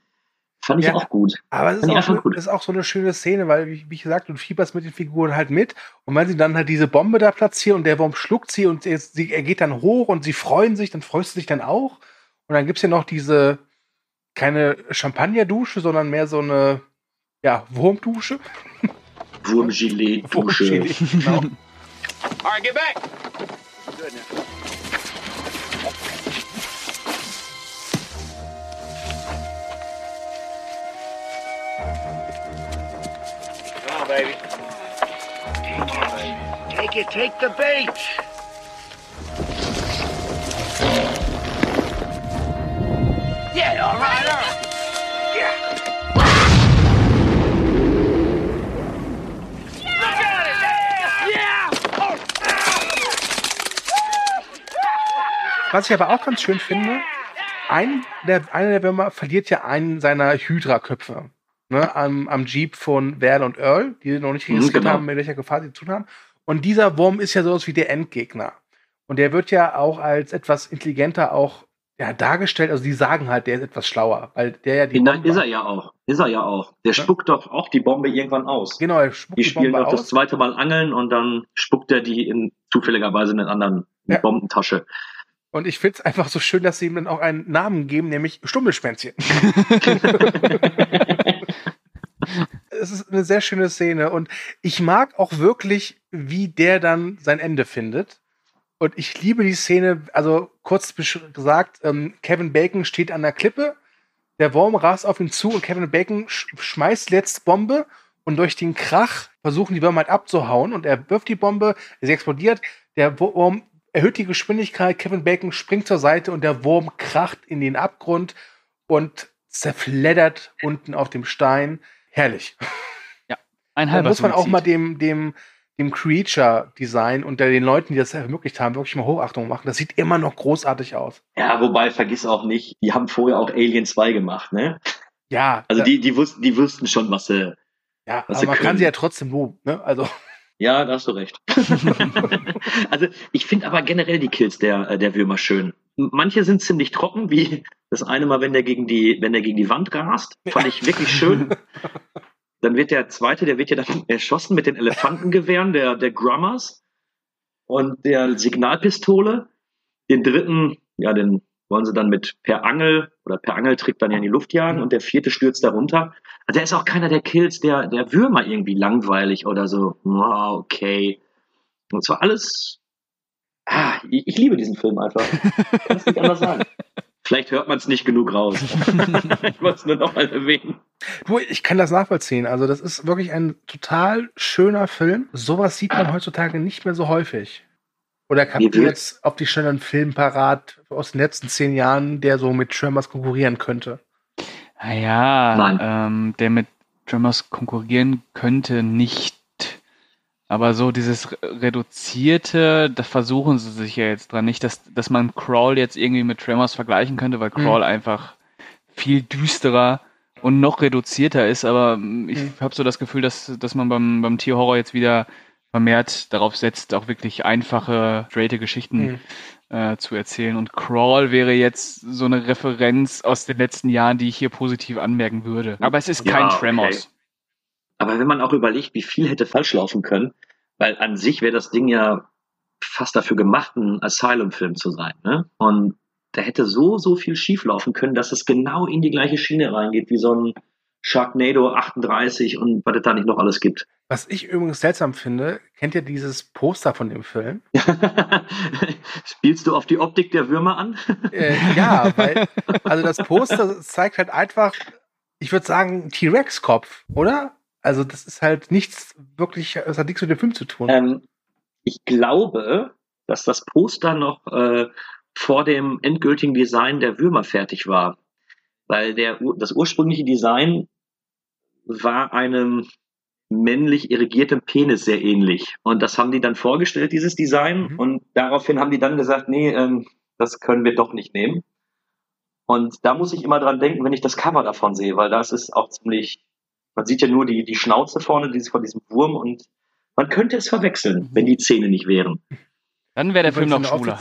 G: Fand ich
F: Ja.
G: auch gut.
F: Aber es ist auch,
G: gut.
F: ist auch so eine schöne Szene, weil, wie, wie gesagt, du fieberst mit den Figuren halt mit. Und wenn sie dann halt diese Bombe da platzieren und der Wurm schluckt sie und er, sie, er geht dann hoch und sie freuen sich, dann freust du dich dann auch. Und dann gibt's ja noch diese, keine Champagnerdusche, sondern mehr so eine, ja, Wurmdusche.
G: Wurmgilet-Dusche.
F: Wurmgilet, genau.
I: All right, get back. Come on, baby.
H: Take it, take the bait.
I: Yeah, all right, all right.
F: Was ich aber auch ganz schön finde, ein der, einer der Würmer verliert ja einen seiner Hydra-Köpfe. Ne, am, am Jeep von Verne und Earl, die noch nicht
G: Mhm,
F: registriert
G: genau.
F: haben, mit welcher Gefahr sie zu tun haben. Und dieser Wurm ist ja sowas wie der Endgegner. Und der wird ja auch als etwas intelligenter auch ja, dargestellt. Also die sagen halt, der ist etwas schlauer, weil der ja die Bombe-
G: ist er ja auch. Ist er ja auch. Der spuckt doch auch die Bombe irgendwann aus.
F: Genau, er spuckt
G: Die
F: die,
G: spielen
F: Bombe
G: doch das
F: aus.
G: zweite Mal Angeln und dann spuckt er die in zufälligerweise in den anderen
F: Ja.
G: Bombentasche.
F: Und ich finde es einfach so schön, dass sie ihm dann auch einen Namen geben, nämlich Stummelschwänzchen. es ist eine sehr schöne Szene und ich mag auch wirklich, wie der dann sein Ende findet. Und ich liebe die Szene, also kurz gesagt, ähm, Kevin Bacon steht an der Klippe, der Wurm rast auf ihn zu und Kevin Bacon sch schmeißt letzte Bombe und durch den Krach versuchen die Würmer halt abzuhauen und er wirft die Bombe, sie explodiert, der Wurm erhöht die Geschwindigkeit, Kevin Bacon springt zur Seite und der Wurm kracht in den Abgrund und zerfleddert unten auf dem Stein. Herrlich.
B: Ein
F: Da
B: halber
F: muss man auch mal dem, dem, dem Creature-Design und der- den Leuten, die das ermöglicht haben, wirklich mal Hochachtung machen. Das sieht immer noch großartig aus.
G: Ja, wobei, vergiss auch nicht, die haben vorher auch Alien 2 gemacht, ne?
F: Ja,
G: Also die, die, wussten, die wussten schon, was sie.
F: ja
G: was
F: aber
G: sie
F: man kann
G: können.
F: sie ja trotzdem loben. Ne? Also,
G: Ja, da hast du recht. also ich finde aber generell die Kills der, der Würmer schön. Manche sind ziemlich trocken, wie das eine Mal, wenn der gegen die, wenn der gegen die Wand rast. Fand ich wirklich schön. Dann wird der zweite, der wird ja dann erschossen mit den Elefantengewehren der, der Grummers und der Signalpistole. Den dritten, ja, den wollen sie dann mit per Angel oder per Angeltrick dann ja in die Luft jagen und der vierte stürzt darunter. Also der ist auch keiner der Kills, der, der Würmer irgendwie langweilig oder so. Ah, okay. Und zwar alles. Ah, ich, ich liebe diesen Film einfach. Kann es nicht anders sagen. Vielleicht hört man es nicht genug raus. ich wollte es nur noch mal erwähnen.
F: du, ich kann das nachvollziehen. Also, das ist wirklich ein total schöner Film. Sowas sieht man heutzutage nicht mehr so häufig. Oder ihr
G: will-
F: jetzt auf die Schnelle einen Film parat aus den letzten zehn Jahren, der so mit Tremors konkurrieren könnte?
B: Naja,
G: Nein.
B: ähm, der mit Tremors konkurrieren könnte nicht. Aber so dieses Re- Reduzierte, da versuchen sie sich ja jetzt dran. Nicht, dass, dass man Crawl jetzt irgendwie mit Tremors vergleichen könnte, weil Crawl einfach viel düsterer und noch reduzierter ist. Aber mm, ich
F: Mhm.
B: habe so das Gefühl, dass, dass man beim, beim Tierhorror jetzt wieder vermehrt darauf setzt, auch wirklich einfache, straighte Geschichten
F: Mhm.
B: äh, zu erzählen. Und Crawl wäre jetzt so eine Referenz aus den letzten Jahren, die ich hier positiv anmerken würde. Aber es ist
G: Ja,
B: kein
G: okay. Aber wenn man auch überlegt, wie viel hätte falsch laufen können, weil an sich wäre das Ding ja fast dafür gemacht, ein Asylum-Film zu sein. Ne? Und da hätte so, so viel schief laufen können, dass es genau in die gleiche Schiene reingeht, wie so ein Sharknado 38 und was es da nicht noch alles gibt.
F: Was ich übrigens seltsam finde, kennt ihr dieses Poster von dem Film?
G: Spielst du auf die Optik der Würmer an?
F: Äh, ja, weil, also das Poster zeigt halt einfach, ich würde sagen, T-Rex-Kopf, oder? Also das ist halt nichts wirklich, es hat nichts mit dem Film zu tun.
G: Ähm, ich glaube, dass das Poster noch äh, vor dem endgültigen Design der Würmer fertig war. Weil der, das ursprüngliche Design war einem männlich irrigiertem Penis sehr ähnlich. Und das haben die dann vorgestellt, dieses Design.
F: Mhm.
G: Und daraufhin haben die dann gesagt, nee, ähm, das können wir doch nicht nehmen. Und da muss ich immer dran denken, wenn ich das Cover davon sehe, weil das ist auch ziemlich, man sieht ja nur die, die Schnauze vorne dieses, von diesem Wurm und man könnte es verwechseln, wenn die Zähne nicht wären.
B: Dann wäre der Film noch schwuler.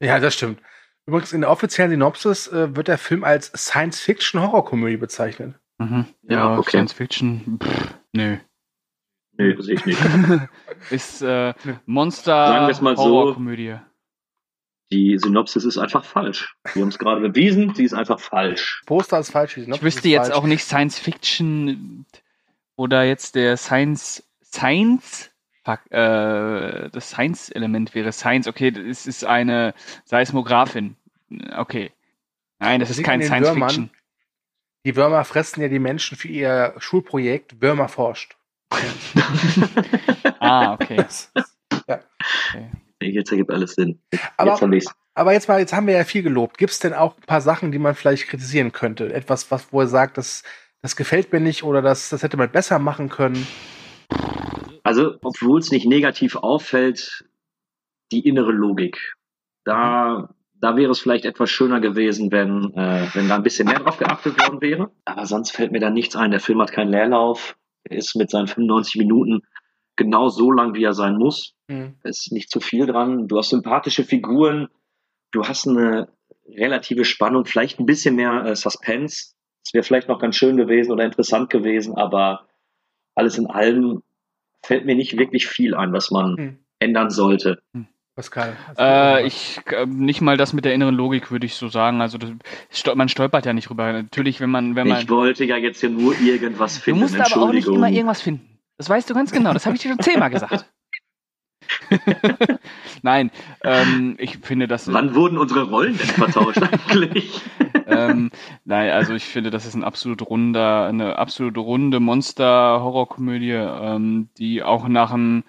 F: Ja, das stimmt. Übrigens, in der offiziellen Synopsis äh, wird der Film als Science-Fiction-Horrorkomödie bezeichnet.
B: Mhm.
G: Ja, okay.
B: Science Fiction, pff, nö.
G: Nee, sehe ich nicht.
B: Ist äh, Monster
G: Sagen wir es mal so. Die Synopsis ist einfach falsch. Wir haben es gerade bewiesen, sie ist einfach falsch.
F: Poster ist falsch. die
B: Ich wüsste
F: ist
B: jetzt
F: falsch.
B: auch nicht Science Fiction oder jetzt der Science Science fuck, äh, das Science Element wäre Science. Okay, das ist eine Seismografin. Okay. Nein, das
F: Das
B: ist kein Science
F: Würmern.
B: Fiction.
F: Die Würmer fressen ja die Menschen für ihr Schulprojekt Würmer forscht.
B: Ah, okay.
F: Ja.
B: okay.
G: Jetzt ergibt alles Sinn.
F: Aber-
G: Jetzt ich's.
F: Aber jetzt mal, jetzt haben wir ja viel gelobt. Gibt es denn auch ein paar Sachen, die man vielleicht kritisieren könnte? Etwas, was, wo er sagt, das, das gefällt mir nicht oder das, das hätte man besser machen können?
G: Also, obwohl es nicht negativ auffällt, die innere Logik. Da, da wäre es vielleicht etwas schöner gewesen, wenn, äh, wenn da ein bisschen mehr drauf geachtet worden wäre. Aber sonst fällt mir da nichts ein. Der Film hat keinen Leerlauf. Er ist mit seinen 95 Minuten genau so lang, wie er sein muss.
F: Hm.
G: Es ist nicht zu viel dran. Du hast sympathische Figuren. Du hast eine relative Spannung, vielleicht ein bisschen mehr äh, Suspense. Es wäre vielleicht noch ganz schön gewesen oder interessant gewesen, aber alles in allem fällt mir nicht wirklich viel ein, was man
F: Hm.
G: ändern sollte.
F: Pascal. hast du
B: Äh, ich äh, nicht mal das mit der inneren Logik würde ich so sagen. Also das, man stolpert ja nicht rüber. Natürlich, wenn man wenn man
G: Ich wollte ja jetzt hier nur irgendwas
B: Du
G: finden.
B: musst aber auch nicht immer irgendwas finden. Das weißt du ganz genau. Das habe ich dir schon zehnmal gesagt. Nein, ähm, ich finde das.
G: Wann wurden unsere Rollen denn vertauscht eigentlich?
B: Ähm, nein, also ich finde, das ist ein absolut runder, eine absolut runde Monster-Horrorkomödie, ähm, die auch nach einem,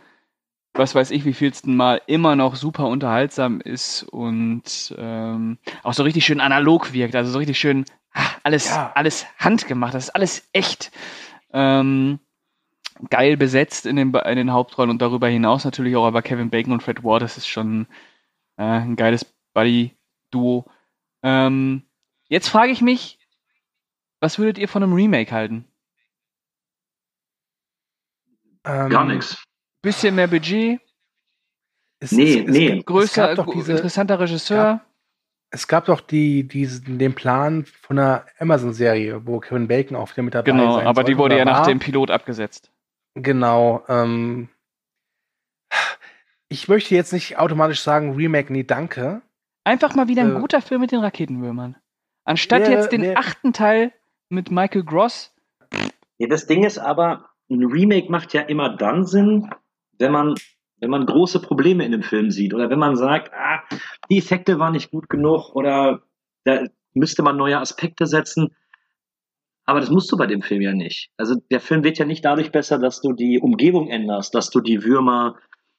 B: was weiß ich, wievielsten Mal immer noch super unterhaltsam ist und ähm, auch so richtig schön analog wirkt. Also so richtig schön ah, alles,
F: Ja.
B: alles handgemacht. Das ist alles echt. Ähm, geil besetzt in den, in den Hauptrollen und darüber hinaus natürlich auch aber Kevin Bacon und Fred Ward. Das ist schon äh, ein geiles Buddy-Duo. Ähm, jetzt frage ich mich, was würdet ihr von einem Remake halten?
F: Ähm,
G: Gar nichts.
B: Bisschen mehr Budget,
F: Es,
G: Nee,
F: es, es,
G: nee.
F: gibt-
B: größer,
F: Es gab doch, diese,
B: interessanter Regisseur.
F: es gab doch die, diesen, den Plan von einer Amazon-Serie, wo Kevin Bacon auch wieder mit dabei
B: genau,
F: sein
B: aber die wurde ja nach dem Pilot abgesetzt.
F: Genau. Ähm, ich möchte jetzt nicht automatisch sagen, Remake, nee, danke.
B: Einfach mal wieder ein
F: Äh,
B: guter Film mit den Raketenwürmern. Anstatt
F: wäre-
B: jetzt den
F: wäre-
B: achten Teil mit Michael Gross.
G: Ja, das Ding ist aber, ein Remake macht ja immer dann Sinn, wenn man, wenn man große Probleme in dem Film sieht oder wenn man sagt, ah, die Effekte waren nicht gut genug oder da müsste man neue Aspekte setzen. Aber das musst du bei dem Film ja nicht. Also der Film wird ja nicht dadurch besser, dass du die Umgebung änderst, dass du die Würmer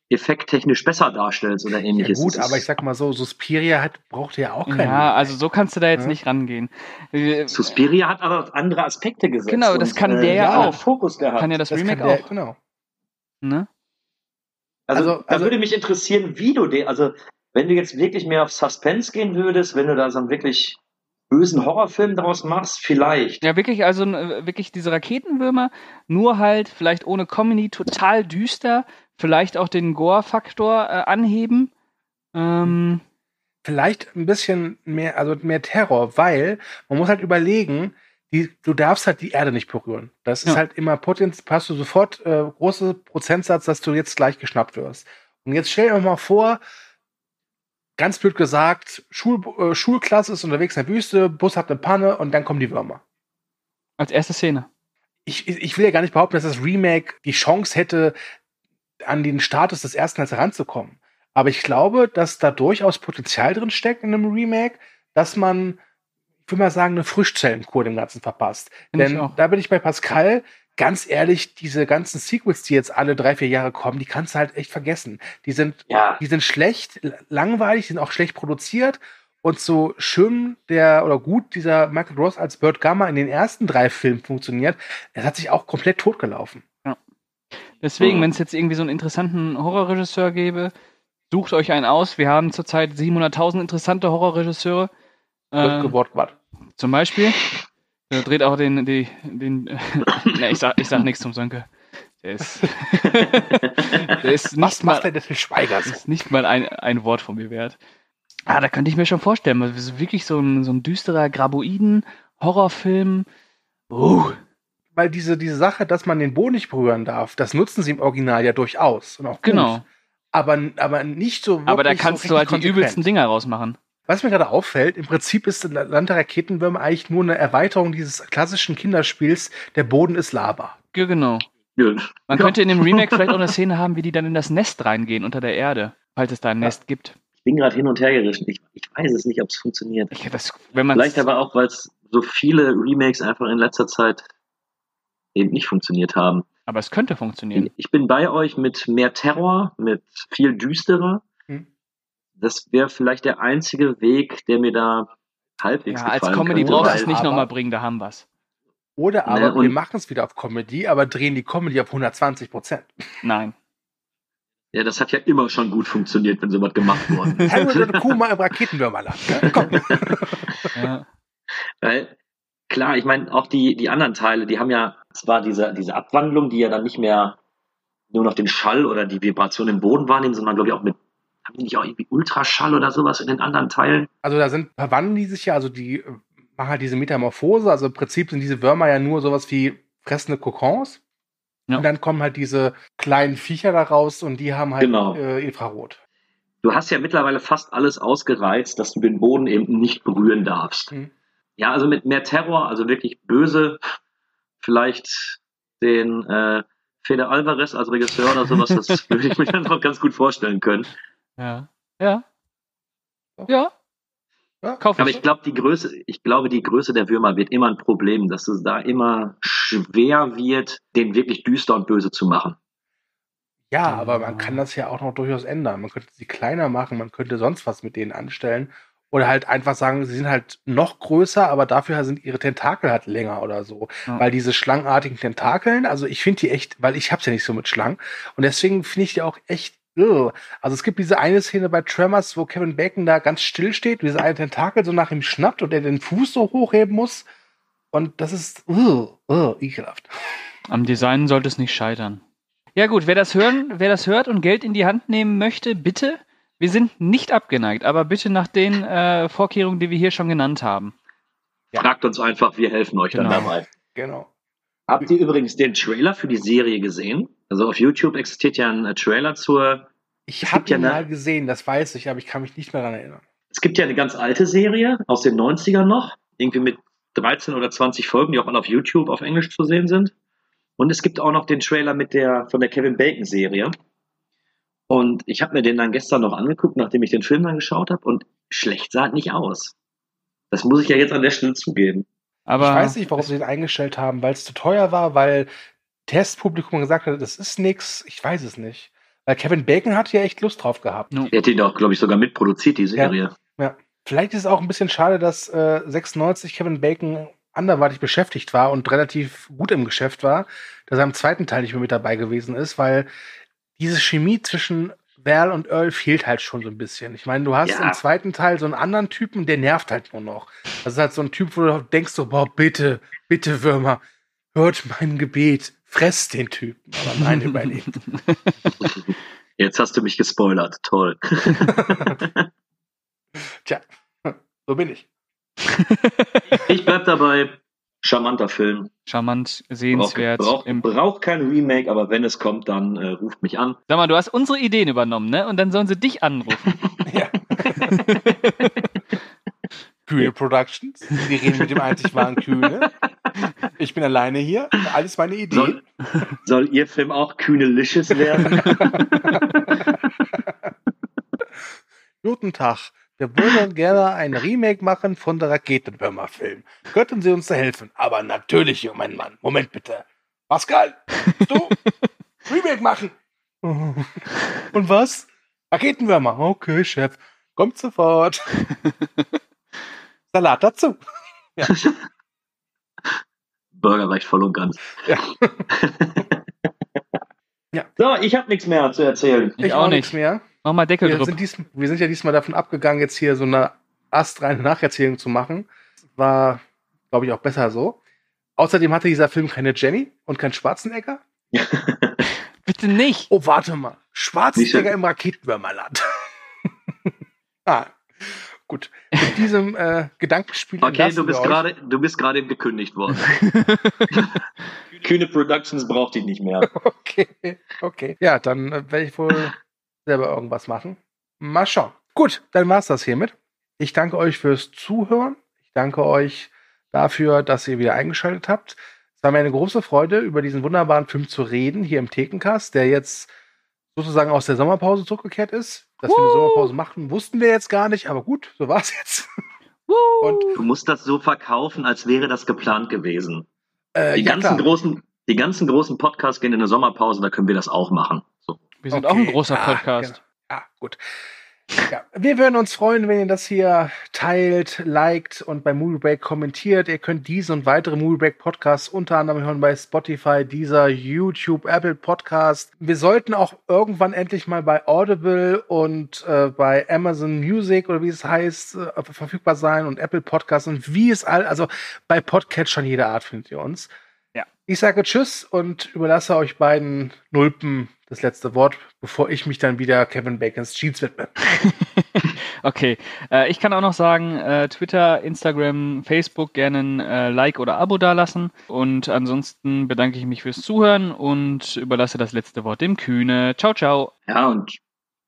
G: effekttechnisch besser darstellst oder
F: Ja,
G: ähnliches.
F: gut,
G: Es ist-
F: aber ich sag mal so, Suspiria hat, braucht ja auch keinen.
B: Ja, also so kannst du da jetzt
F: Ja.
B: nicht rangehen. Äh,
G: Suspiria hat aber andere Aspekte gesetzt.
B: Genau, das
G: und,
B: kann
G: äh,
B: der ja
G: anderen
B: auch.
G: Fokus gehabt.
B: Kann ja das,
F: das
B: Remake
F: der,
B: auch.
F: Genau.
B: Ne?
G: Also,
F: Also-
G: da
F: also-
G: würde mich interessieren, wie du den, also wenn du jetzt wirklich mehr auf Suspense gehen würdest, wenn du da so einen wirklich bösen Horrorfilm daraus machst, vielleicht.
B: Ja, wirklich, also äh, wirklich diese Raketenwürmer, nur halt vielleicht ohne Comedy, total düster, vielleicht auch den Gore-Faktor äh, anheben. Ähm,
F: Vielleicht ein bisschen mehr, also mehr Terror, weil man muss halt überlegen, die, du darfst halt die Erde nicht berühren. Das ist
B: Ja.
F: halt immer potenziell, hast du sofort äh, große Prozentsatz, dass du jetzt gleich geschnappt wirst. Und jetzt stell dir mal vor, ganz blöd gesagt, Schul, äh, Schulklasse ist unterwegs in der Wüste, Bus hat eine Panne und dann kommen die Würmer.
B: als erste Szene.
F: Ich, ich will ja gar nicht behaupten, dass das Remake die Chance hätte, an den Status des ersten Teils heranzukommen. Aber ich glaube, dass da durchaus Potenzial drin steckt in einem Remake, dass man, ich würde mal sagen, eine Frischzellenkur dem Ganzen verpasst.
B: Ich
F: Denn da bin ich bei Pascal. Ganz ehrlich, diese ganzen Sequels, die jetzt alle drei, vier Jahre kommen, die kannst du halt echt vergessen. Die sind,
G: Ja,
F: die sind schlecht, langweilig, die sind auch schlecht produziert. Und so schön der oder gut dieser Michael Ross als Burt Gamma in den ersten drei Filmen funktioniert, es hat sich auch komplett totgelaufen.
B: Deswegen,
G: Mhm.
B: wenn es jetzt irgendwie so einen interessanten Horrorregisseur gäbe, sucht euch einen aus. Wir haben zurzeit 700.000 interessante Horrorregisseure.
F: Äh,
B: zum Beispiel. Der dreht auch den, den, den ne, ich sag, ich sag nichts zum Sönke. Der ist, der ist
F: Was
B: nicht mal,
F: macht denn für Schweigers?
B: ist nicht mal ein, ein Wort von mir wert. Ah, da könnte ich mir schon vorstellen. Das ist wirklich so ein, so ein düsterer Graboiden-Horrorfilm. Uh.
F: Weil diese, diese Sache, dass man den Boden nicht berühren darf, das nutzen sie im Original ja durchaus. Und auch gut.
B: Genau.
F: Aber, aber nicht so
B: Aber da kannst
F: so
B: du halt die
F: richtig
B: übelsten
F: konsequent.
B: Dinger rausmachen.
F: Was mir gerade auffällt, im Prinzip ist Land der Raketenwürmer eigentlich nur eine Erweiterung dieses klassischen Kinderspiels, der Boden ist Lava.
B: Ja, genau.
G: Ja.
B: Man könnte in dem Remake vielleicht auch eine Szene haben, wie die dann in das Nest reingehen unter der Erde, falls es da ein Nest gibt.
G: Ich bin gerade hin und her gerissen. Ich, ich weiß es nicht, ob es funktioniert.
B: Ich, das, wenn man
G: Vielleicht aber auch, weil es so viele Remakes einfach in letzter Zeit eben nicht funktioniert haben.
B: aber es könnte funktionieren.
G: Ich bin bei euch mit mehr Terror, mit viel düsterer. Das wäre vielleicht der einzige Weg, der mir da halbwegs
B: Ja, als
G: gefallen
B: Comedy
G: könnte,
B: brauchst du es nicht nochmal bringen, da haben wir's.
F: Oder aber
G: Ne, und-
F: wir machen es wieder auf Comedy, aber drehen die Comedy auf 120 Prozent.
B: Nein.
G: Ja, das hat ja immer schon gut funktioniert, wenn sowas gemacht worden ist.
F: Harold und Kuma im Raketenwürmerland. Ne? Komm.
B: Ja.
G: Weil, klar, ich meine, auch die, die anderen Teile, die haben ja zwar diese, diese Abwandlung, die ja dann nicht mehr nur noch den Schall oder die Vibration im Boden wahrnehmen, sondern glaube ich auch mit, haben die nicht auch irgendwie Ultraschall oder sowas in den anderen Teilen?
F: Also da sind verwandeln die sich ja, also die äh, machen halt diese Metamorphose. Also im Prinzip sind diese Würmer ja nur sowas wie fressende Kokons.
B: Ja.
F: Und dann kommen halt diese kleinen Viecher da raus und die haben halt
G: Genau.
F: äh, Infrarot.
G: Du hast ja mittlerweile fast alles ausgereizt, dass du den Boden eben nicht berühren darfst.
F: Mhm.
G: Ja, also mit mehr Terror, also wirklich böse, vielleicht den äh, Fede Alvarez als Regisseur oder sowas, das würde ich mir dann noch ganz gut vorstellen können.
B: Ja. Ja. Ja.
F: Ja.
B: Kauf
G: Aber
B: ich.
G: ich glaube, die Größe, ich glaube, die Größe der Würmer wird immer ein Problem, dass es da immer schwer wird, den wirklich düster und böse zu machen.
F: Ja, aber man kann das ja auch noch durchaus ändern. Man könnte sie kleiner machen, man könnte sonst was mit denen anstellen. Oder halt einfach sagen, sie sind halt noch größer, aber dafür sind ihre Tentakel halt länger oder so.
B: Ja.
F: Weil diese schlangenartigen Tentakeln, also ich finde die echt, weil ich hab's ja nicht so mit Schlangen. Und deswegen finde ich die auch echt irre. Also es gibt diese eine Szene bei Tremors, wo Kevin Bacon da ganz still steht, wie dieser eine Tentakel so nach ihm schnappt und er den Fuß so hochheben muss. Und das ist irre, irre, ekelhaft.
B: Am Design sollte es nicht scheitern. Ja gut, wer das hören, wer das hört und Geld in die Hand nehmen möchte, bitte. Wir sind nicht abgeneigt, aber bitte nach den äh, Vorkehrungen, die wir hier schon genannt haben.
F: Ja.
G: Fragt uns einfach, wir helfen euch
B: Genau.
G: dann dabei.
F: Genau.
G: Habt ihr übrigens den Trailer für die Serie gesehen? Also auf YouTube existiert ja ein äh, Trailer zur.
F: Ich habe
G: ja
F: ihn mal gesehen, das weiß ich, aber ich kann mich nicht mehr daran erinnern.
G: Es gibt ja eine ganz alte Serie aus den 90ern noch, irgendwie mit 13 oder 20 Folgen, die auch alle auf YouTube auf Englisch zu sehen sind. Und es gibt auch noch den Trailer mit der von der Kevin Bacon Serie. Und ich habe mir den dann gestern noch angeguckt, nachdem ich den Film dann geschaut habe. Und schlecht sah es nicht aus. Das muss ich ja jetzt an der Stelle zugeben.
B: Aber
F: ich weiß nicht, warum sie den eingestellt haben, weil es zu teuer war, weil Testpublikum gesagt hat, das ist nix. Ich weiß es nicht. Weil Kevin Bacon hat ja echt Lust drauf gehabt.
G: Er hätte ihn doch, glaube ich, sogar mitproduziert, die Serie.
F: Ja. Vielleicht ist es auch ein bisschen schade, dass äh, 96 Kevin Bacon anderweitig beschäftigt war und relativ gut im Geschäft war, dass er im zweiten Teil nicht mehr mit dabei gewesen ist, weil diese Chemie zwischen Val und Earl fehlt halt schon so ein bisschen. Ich meine, du hast
G: Ja.
F: im zweiten Teil so einen anderen Typen, der nervt halt nur noch. Das ist halt so ein Typ, wo du denkst so, boah, bitte, bitte Würmer, hört mein Gebet, fresst den Typen. Aber nein, überlebt.
G: Jetzt hast du mich gespoilert. Toll.
F: Tja, so bin ich.
G: Ich bleib dabei. Charmanter Film.
B: charmant,
G: Braucht
B: sehenswert.
G: brauch,
B: Im,
G: brauch kein Remake, aber wenn es kommt, dann äh, ruft mich an.
B: sag mal, du hast unsere Ideen übernommen, ne? Und dann sollen sie dich anrufen.
F: Ja. Kühne Productions. Wir reden mit dem einzig wahren Kühne. Ich bin alleine hier. Alles meine Idee.
G: Soll, soll Ihr Film auch kühnelicious werden?
F: Guten Tag. Wir würden gerne ein Remake machen von der Raketenwürmer-Film. Könnten Sie uns da helfen? Aber natürlich, mein Mann. Moment bitte. Pascal, du? Remake machen. Und was? Raketenwürmer. Okay, Chef. Kommt sofort. Salat dazu.
G: Burger reicht voll und ganz.
F: Ja. Ja.
G: So, ich habe nichts mehr zu erzählen.
B: Ich auch
F: nichts
B: nicht.
F: mehr.
B: Mach mal Deckel
F: Wir
B: drüber.
F: sind, diesm, wir sind ja diesmal davon abgegangen, jetzt hier so eine astreine Nacherzählung zu machen. War, glaube ich, auch besser so. Außerdem hatte dieser Film keine Jenny und kein Schwarzenegger.
B: Bitte nicht.
F: Oh, warte mal. Schwarzenegger im Raketenwürmerland. ah, Gut, mit diesem äh, Gedankenspiel.
G: Okay, du bist gerade, du bist gerade eben gekündigt worden. Kühne Productions braucht dich nicht mehr.
F: Okay, okay. Ja, dann äh, werde ich wohl selber irgendwas machen. Mal schauen. Gut, dann war's das hiermit. Ich danke euch fürs Zuhören. Ich danke euch dafür, dass ihr wieder eingeschaltet habt. Es war mir eine große Freude, über diesen wunderbaren Film zu reden, hier im Thekencast, der jetzt sozusagen aus der Sommerpause zurückgekehrt ist. Dass wir eine Sommerpause machten, wussten wir jetzt gar nicht, aber gut, so war's jetzt. Und
G: Du musst das so verkaufen, als wäre das geplant gewesen.
F: äh,
G: Die
F: ja,
G: ganzen großen, die ganzen großen Podcasts gehen in eine Sommerpause, da können wir das auch machen.
B: Wir sind
F: Okay.
B: auch ein großer
F: Ah,
B: Podcast.
F: genau. Ja, gut. Ja, wir würden uns freuen, wenn ihr das hier teilt, liked und bei Movie Break kommentiert. Ihr könnt diese und weitere Movie Break Podcasts unter anderem hören bei Spotify, dieser YouTube, Apple Podcast. Wir sollten auch irgendwann endlich mal bei Audible und äh, bei Amazon Music oder wie es heißt äh, verfügbar sein und Apple Podcasts und wie es all, also bei Podcatchern jeder Art findet ihr uns.
B: Ja.
F: Ich sage Tschüss und überlasse euch beiden Nulpen das letzte Wort, bevor ich mich dann wieder Kevin Bacons Cheats widme.
B: Okay, äh, ich kann auch noch sagen, äh, Twitter, Instagram, Facebook gerne ein äh, Like oder Abo dalassen. Und ansonsten bedanke ich mich fürs Zuhören und überlasse das letzte Wort dem Kühne. Ciao, ciao.
G: Ja, und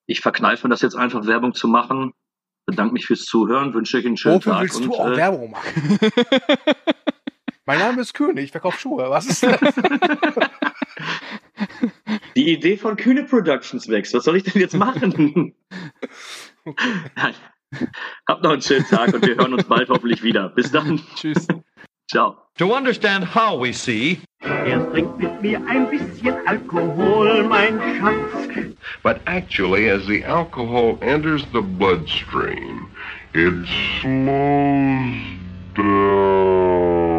G: ich verkneife mir das jetzt einfach Werbung zu machen. Bedanke mich fürs Zuhören, wünsche euch einen schönen
F: Wofür
G: Tag.
F: willst
G: und,
F: du auch
G: äh,
F: Werbung machen? mein Name ist König, ich verkaufe Schuhe. Was ist das?
G: Die Idee von Kühne Productions wächst. Was soll ich denn jetzt machen? Nein. Habt noch einen schönen Tag und wir hören uns bald hoffentlich wieder. Bis dann.
B: Tschüss.
G: Ciao.
D: To understand how we see,
A: Er trinkt mit mir ein bisschen Alkohol, mein Schatz.
E: But actually, as the alcohol enters the bloodstream, it slows down.